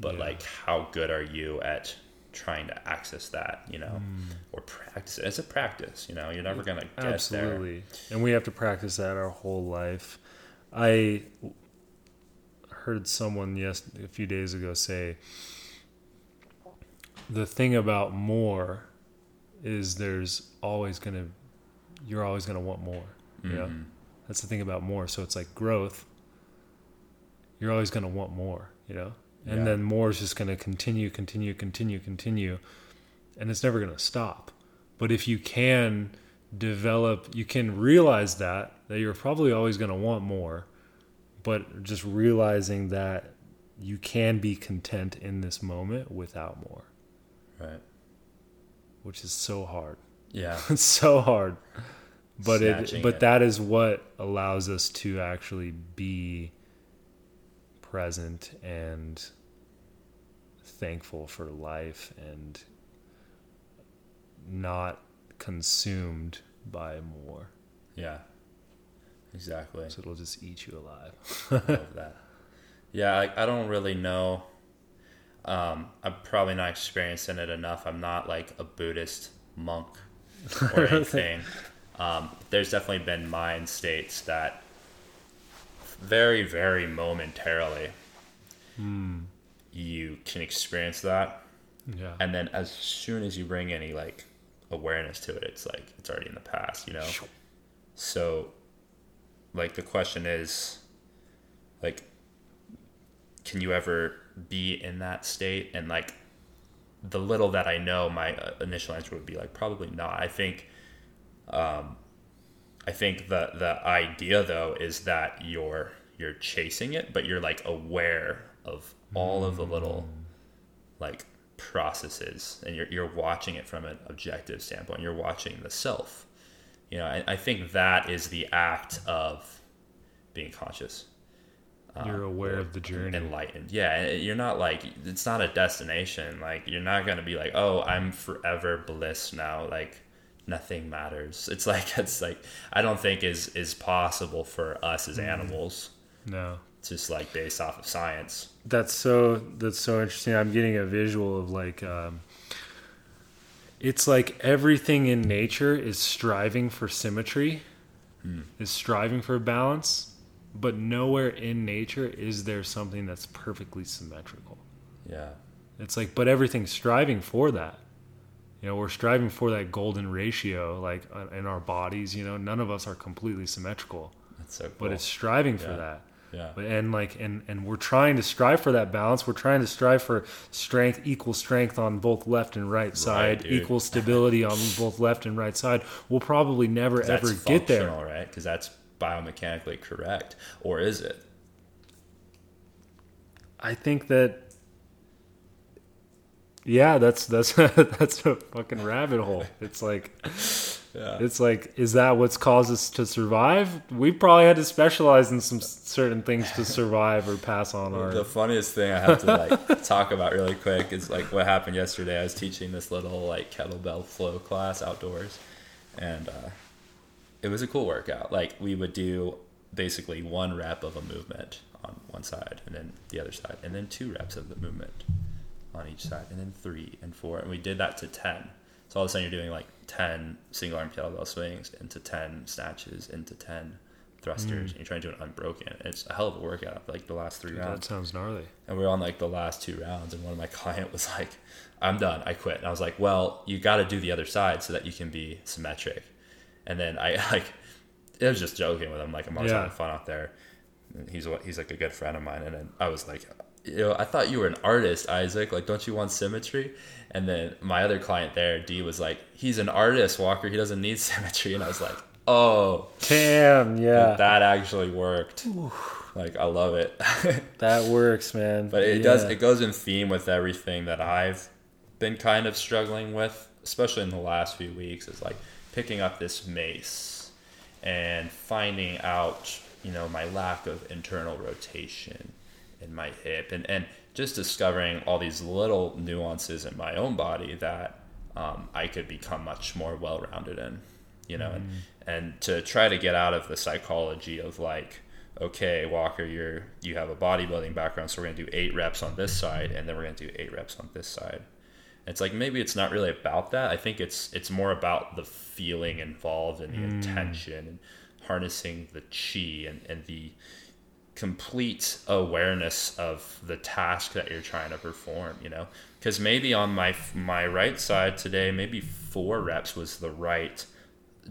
but Yeah. like how good are you at trying to access that you know hmm. or practice it it's a practice you know you're never gonna get there Absolutely. And we have to practice that our whole life. I heard someone yes a few days ago say the thing about more is there's always going to you're always going to want more. Yeah. Mm-hmm. That's the thing about more. So it's like growth. You're always going to want more, you know? And Yeah. then more is just going to continue, continue, continue, continue. And it's never going to stop. But if you can develop, you can realize that, that you're probably always going to want more. But just realizing that you can be content in this moment without more, right which is so hard. yeah It's so hard. But it but it. that is what allows us to actually be present and thankful for life and not consumed by more. yeah exactly So it'll just eat you alive. love that. Yeah, I, I don't really know. Um, I'm probably not experiencing it enough. I'm not like a Buddhist monk or anything. Um, there's definitely been mind states that very, very momentarily you can experience that. Yeah. And then as soon as you bring any like awareness to it, it's like it's already in the past, you know? So, like, the question is, like, can you ever be in that state? And, like, the little that I know, my uh, initial answer would be, like, probably not. I think, um, I think the, the idea, though, is that you're, you're chasing it, but you're, like, aware of all of the little, like, processes and you're, you're watching it from an objective standpoint. You're watching the self. You know I, I think that is the act of being conscious. You're um, aware or of the journey. enlightened. Yeah you're not like it's not a destination. Like you're not going to be like oh i'm forever bliss now. Like nothing matters it's like it's like i don't think is is possible for us as Mm. animals No. just like based off of science That's so that's so interesting. I'm getting a visual of like um it's like everything in nature is striving for symmetry, is striving for balance, but nowhere in nature is there something that's perfectly symmetrical. yeah It's like but everything's striving for that. You know, we're striving for that golden ratio like uh, in our bodies, you know, none of us are completely symmetrical. so cool. but it's striving for Yeah. that. yeah, But and like and and we're trying to strive for that balance. We're trying to strive for strength, equal strength on both left and right side, dude. equal stability on both left and right side. We'll probably never that's ever get there. functional, right? Because that's biomechanically correct, or is it? I think that yeah, that's that's that's a fucking rabbit hole. It's like Yeah, it's like is that what's caused us to survive? We probably had to specialize in some certain things to survive or pass on our The funniest thing I have to like talk about really quick is like what happened yesterday. I was teaching this little like kettlebell flow class outdoors, and uh, it was a cool workout. Like we would do basically one rep of a movement on one side, and then the other side, and then two reps of the movement on each side, and then three and four, and we did that to ten. So all of a sudden you're doing like ten single arm kettlebell swings into ten snatches into ten thrusters, hmm. and you're trying to do an unbroken. It's a hell of a workout. Like the last three rounds that sounds gnarly. and we were on like the last two rounds and one of my client was like i'm done i quit and i was like well you got to do the other side so that you can be symmetric and then i like it was just joking with him like i'm always Yeah. having fun out there and he's what he's like a good friend of mine and then i was like you know, I thought you were an artist, Isaac. Like, don't you want symmetry? And then my other client there, D, was like, he's an artist, Walker. He doesn't need symmetry. And I was like, oh, Damn, yeah. that actually worked. Like, I love it. That works, man. But it Yeah. does it goes in theme with everything that I've been kind of struggling with, especially in the last few weeks, is like picking up this mace and finding out, you know, my lack of internal rotation in my hip and, and just discovering all these little nuances in my own body that um, I could become much more well rounded in. You know, and, and to try to get out of the psychology of like, okay, Walker, you're you have a bodybuilding background, so we're gonna do eight reps on this side, and then we're gonna do eight reps on this side. It's like maybe it's not really about that. I think it's it's more about the feeling involved and the intention and harnessing the chi and, and the complete awareness of the task that you're trying to perform you know because maybe on my my right side today maybe four reps was the right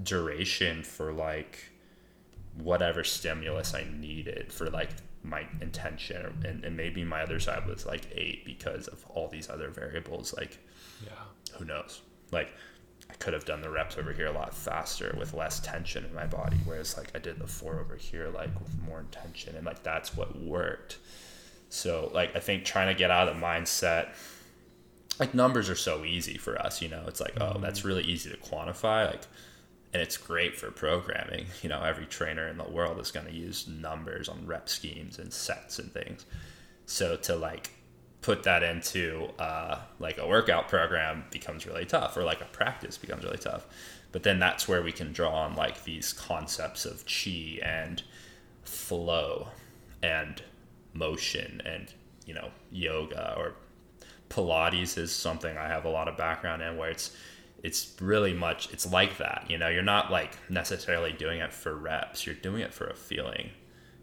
duration for like whatever stimulus I needed for like my intention and, and maybe my other side was like eight because of all these other variables like yeah. who knows like could have done the reps over here a lot faster with less tension in my body whereas like I did the four over here like with more intention and like that's what worked. So like I think trying to get out of the mindset like numbers are so easy for us you know? It's like oh mm-hmm. that's really easy to quantify like and it's great for programming you know? Every trainer in the world is going to use numbers on rep schemes and sets and things. So to like put that into uh, like a workout program becomes really tough or like a practice becomes really tough. But then that's where we can draw on like these concepts of chi and flow and motion and you know yoga or pilates is something i have a lot of background in where it's it's really much it's like that you know? You're not like necessarily doing it for reps. You're doing it for a feeling.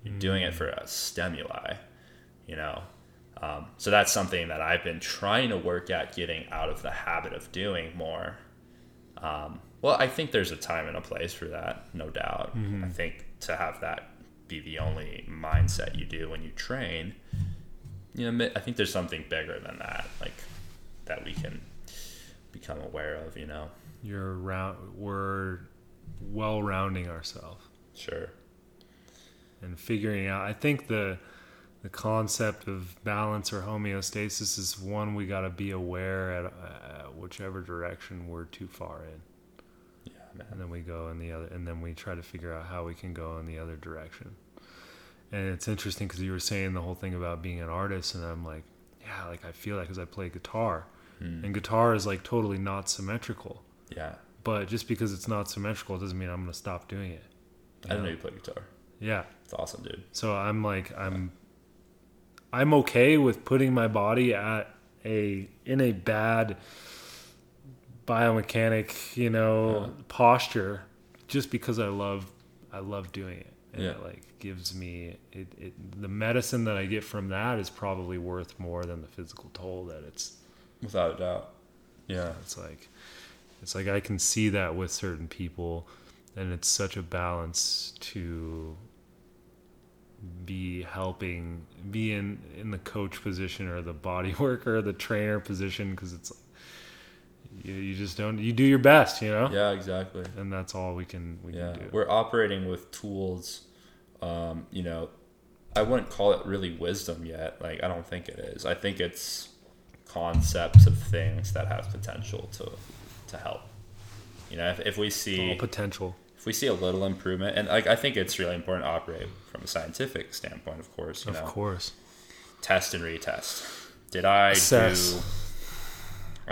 You're doing it for a stimuli you know um, so that's something that i've been trying to work at getting out of the habit of doing more um, well i think there's a time and a place for that no doubt i think to have that be the only mindset you do when you train you know i think there's something bigger than that like that we can become aware of you know You're round. We're well rounding ourselves sure and figuring out. I think the the concept of balance or homeostasis is one we got to be aware at uh, whichever direction we're too far in, yeah man and then we go in the other, and then we try to figure out how we can go in the other direction. And it's interesting because you were saying the whole thing about being an artist, and I'm like, yeah, like I feel that because I play guitar, Hmm. and guitar is like totally not symmetrical. yeah But just because it's not symmetrical doesn't mean I'm going to stop doing it. i didn't know you play guitar Yeah. it's awesome dude So I'm like I'm I'm okay with putting my body at a in a bad biomechanic, you know, Yeah. posture just because I love I love doing it. And Yeah. it like gives me it, it the medicine that I get from that is probably worth more than the physical toll that it's without a doubt yeah it's like it's like I can see that with certain people and it's such a balance to be helping, be in in the coach position or the body worker the trainer position because it's you, you just don't you do your best, you know. Yeah, exactly. And that's all we can we Yeah, can do. we're operating with tools. Um, you know, I wouldn't call it really wisdom yet. Like, I don't think it is. I think it's concepts of things that have potential to to help. You know, if, if we all see potential. if we see a little improvement, and like I think it's really important to operate from a scientific standpoint, of course. You Of know, course. test and retest. Did I Assess. do?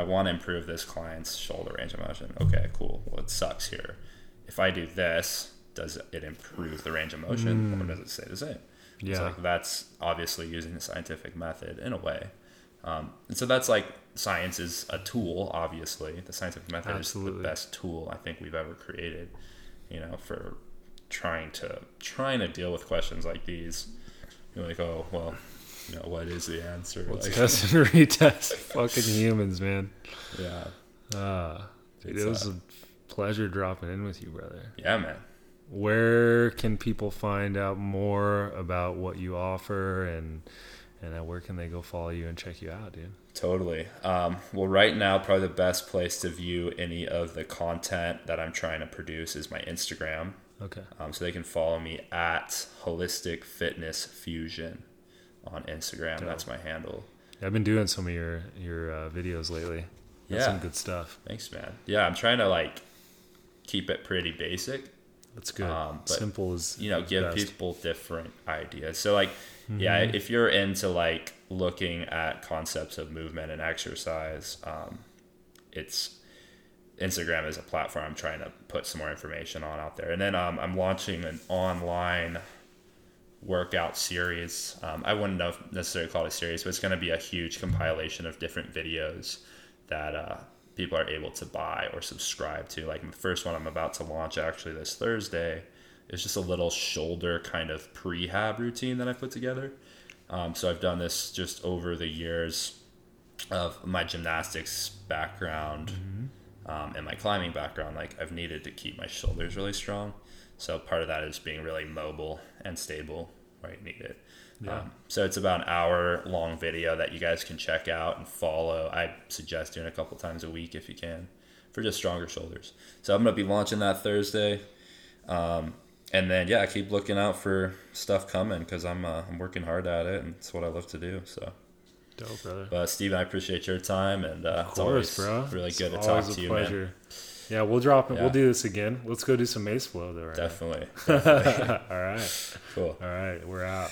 I want to improve this client's shoulder range of motion. Okay, cool. Well, it sucks here. If I do this, does it improve the range of motion, or does it stay the same? Yeah. like that's obviously using the scientific method in a way. Um, and so that's like science is a tool. Obviously, the scientific method is the best tool I think we've ever created. You know, for trying to trying to deal with questions like these. You're like, oh well, you know, what is the answer? Let's Like, test and retest. Fucking humans, man. yeah, Ah, dude, it was uh, a pleasure dropping in with you, brother. yeah, man. Where can people find out more about what you offer and and uh, where can they go follow you and check you out, dude? Totally. Um, well, right now, probably the best place to view any of the content that I'm trying to produce is my Instagram. Okay. Um, so they can follow me at Holistic Fitness Fusion on Instagram. Dope. That's my handle. I've been doing some of your your uh, videos lately. That's Yeah. some good stuff. Thanks, man. Yeah, I'm trying to like keep it pretty basic. That's good. Um, but, Simple is You know, give best. people different ideas. So like, yeah, Mm-hmm. if you're into like looking at concepts of movement and exercise, um, it's Instagram is a platform I'm trying to put some more information on out there. And then um, I'm launching an online workout series. Um, I wouldn't know necessarily call it a series, but it's going to be a huge compilation of different videos that uh, people are able to buy or subscribe to. Like the first one I'm about to launch actually this Thursday is just a little shoulder kind of prehab routine that I put together. Um, so I've done this just over the years of my gymnastics background um, and my climbing background. Like I've needed to keep my shoulders really strong. So part of that is being really mobile and stable where you need it. Yeah. Um, so it's about an hour long video that you guys can check out and follow. I suggest doing a couple times a week if you can for just stronger shoulders. So I'm going to be launching that Thursday. Um, and then, yeah, I keep looking out for stuff coming because I'm, uh, I'm working hard at it and it's what I love to do. So, Dope, brother. but Steven, I appreciate your time and uh, Of it's always course, bro. really It's good to talk always to a you, man. pleasure. Yeah, we'll drop it. Yeah. We'll do this again. Let's go do some mace flow though. Right Definitely. now. All right. Cool. All right. We're out.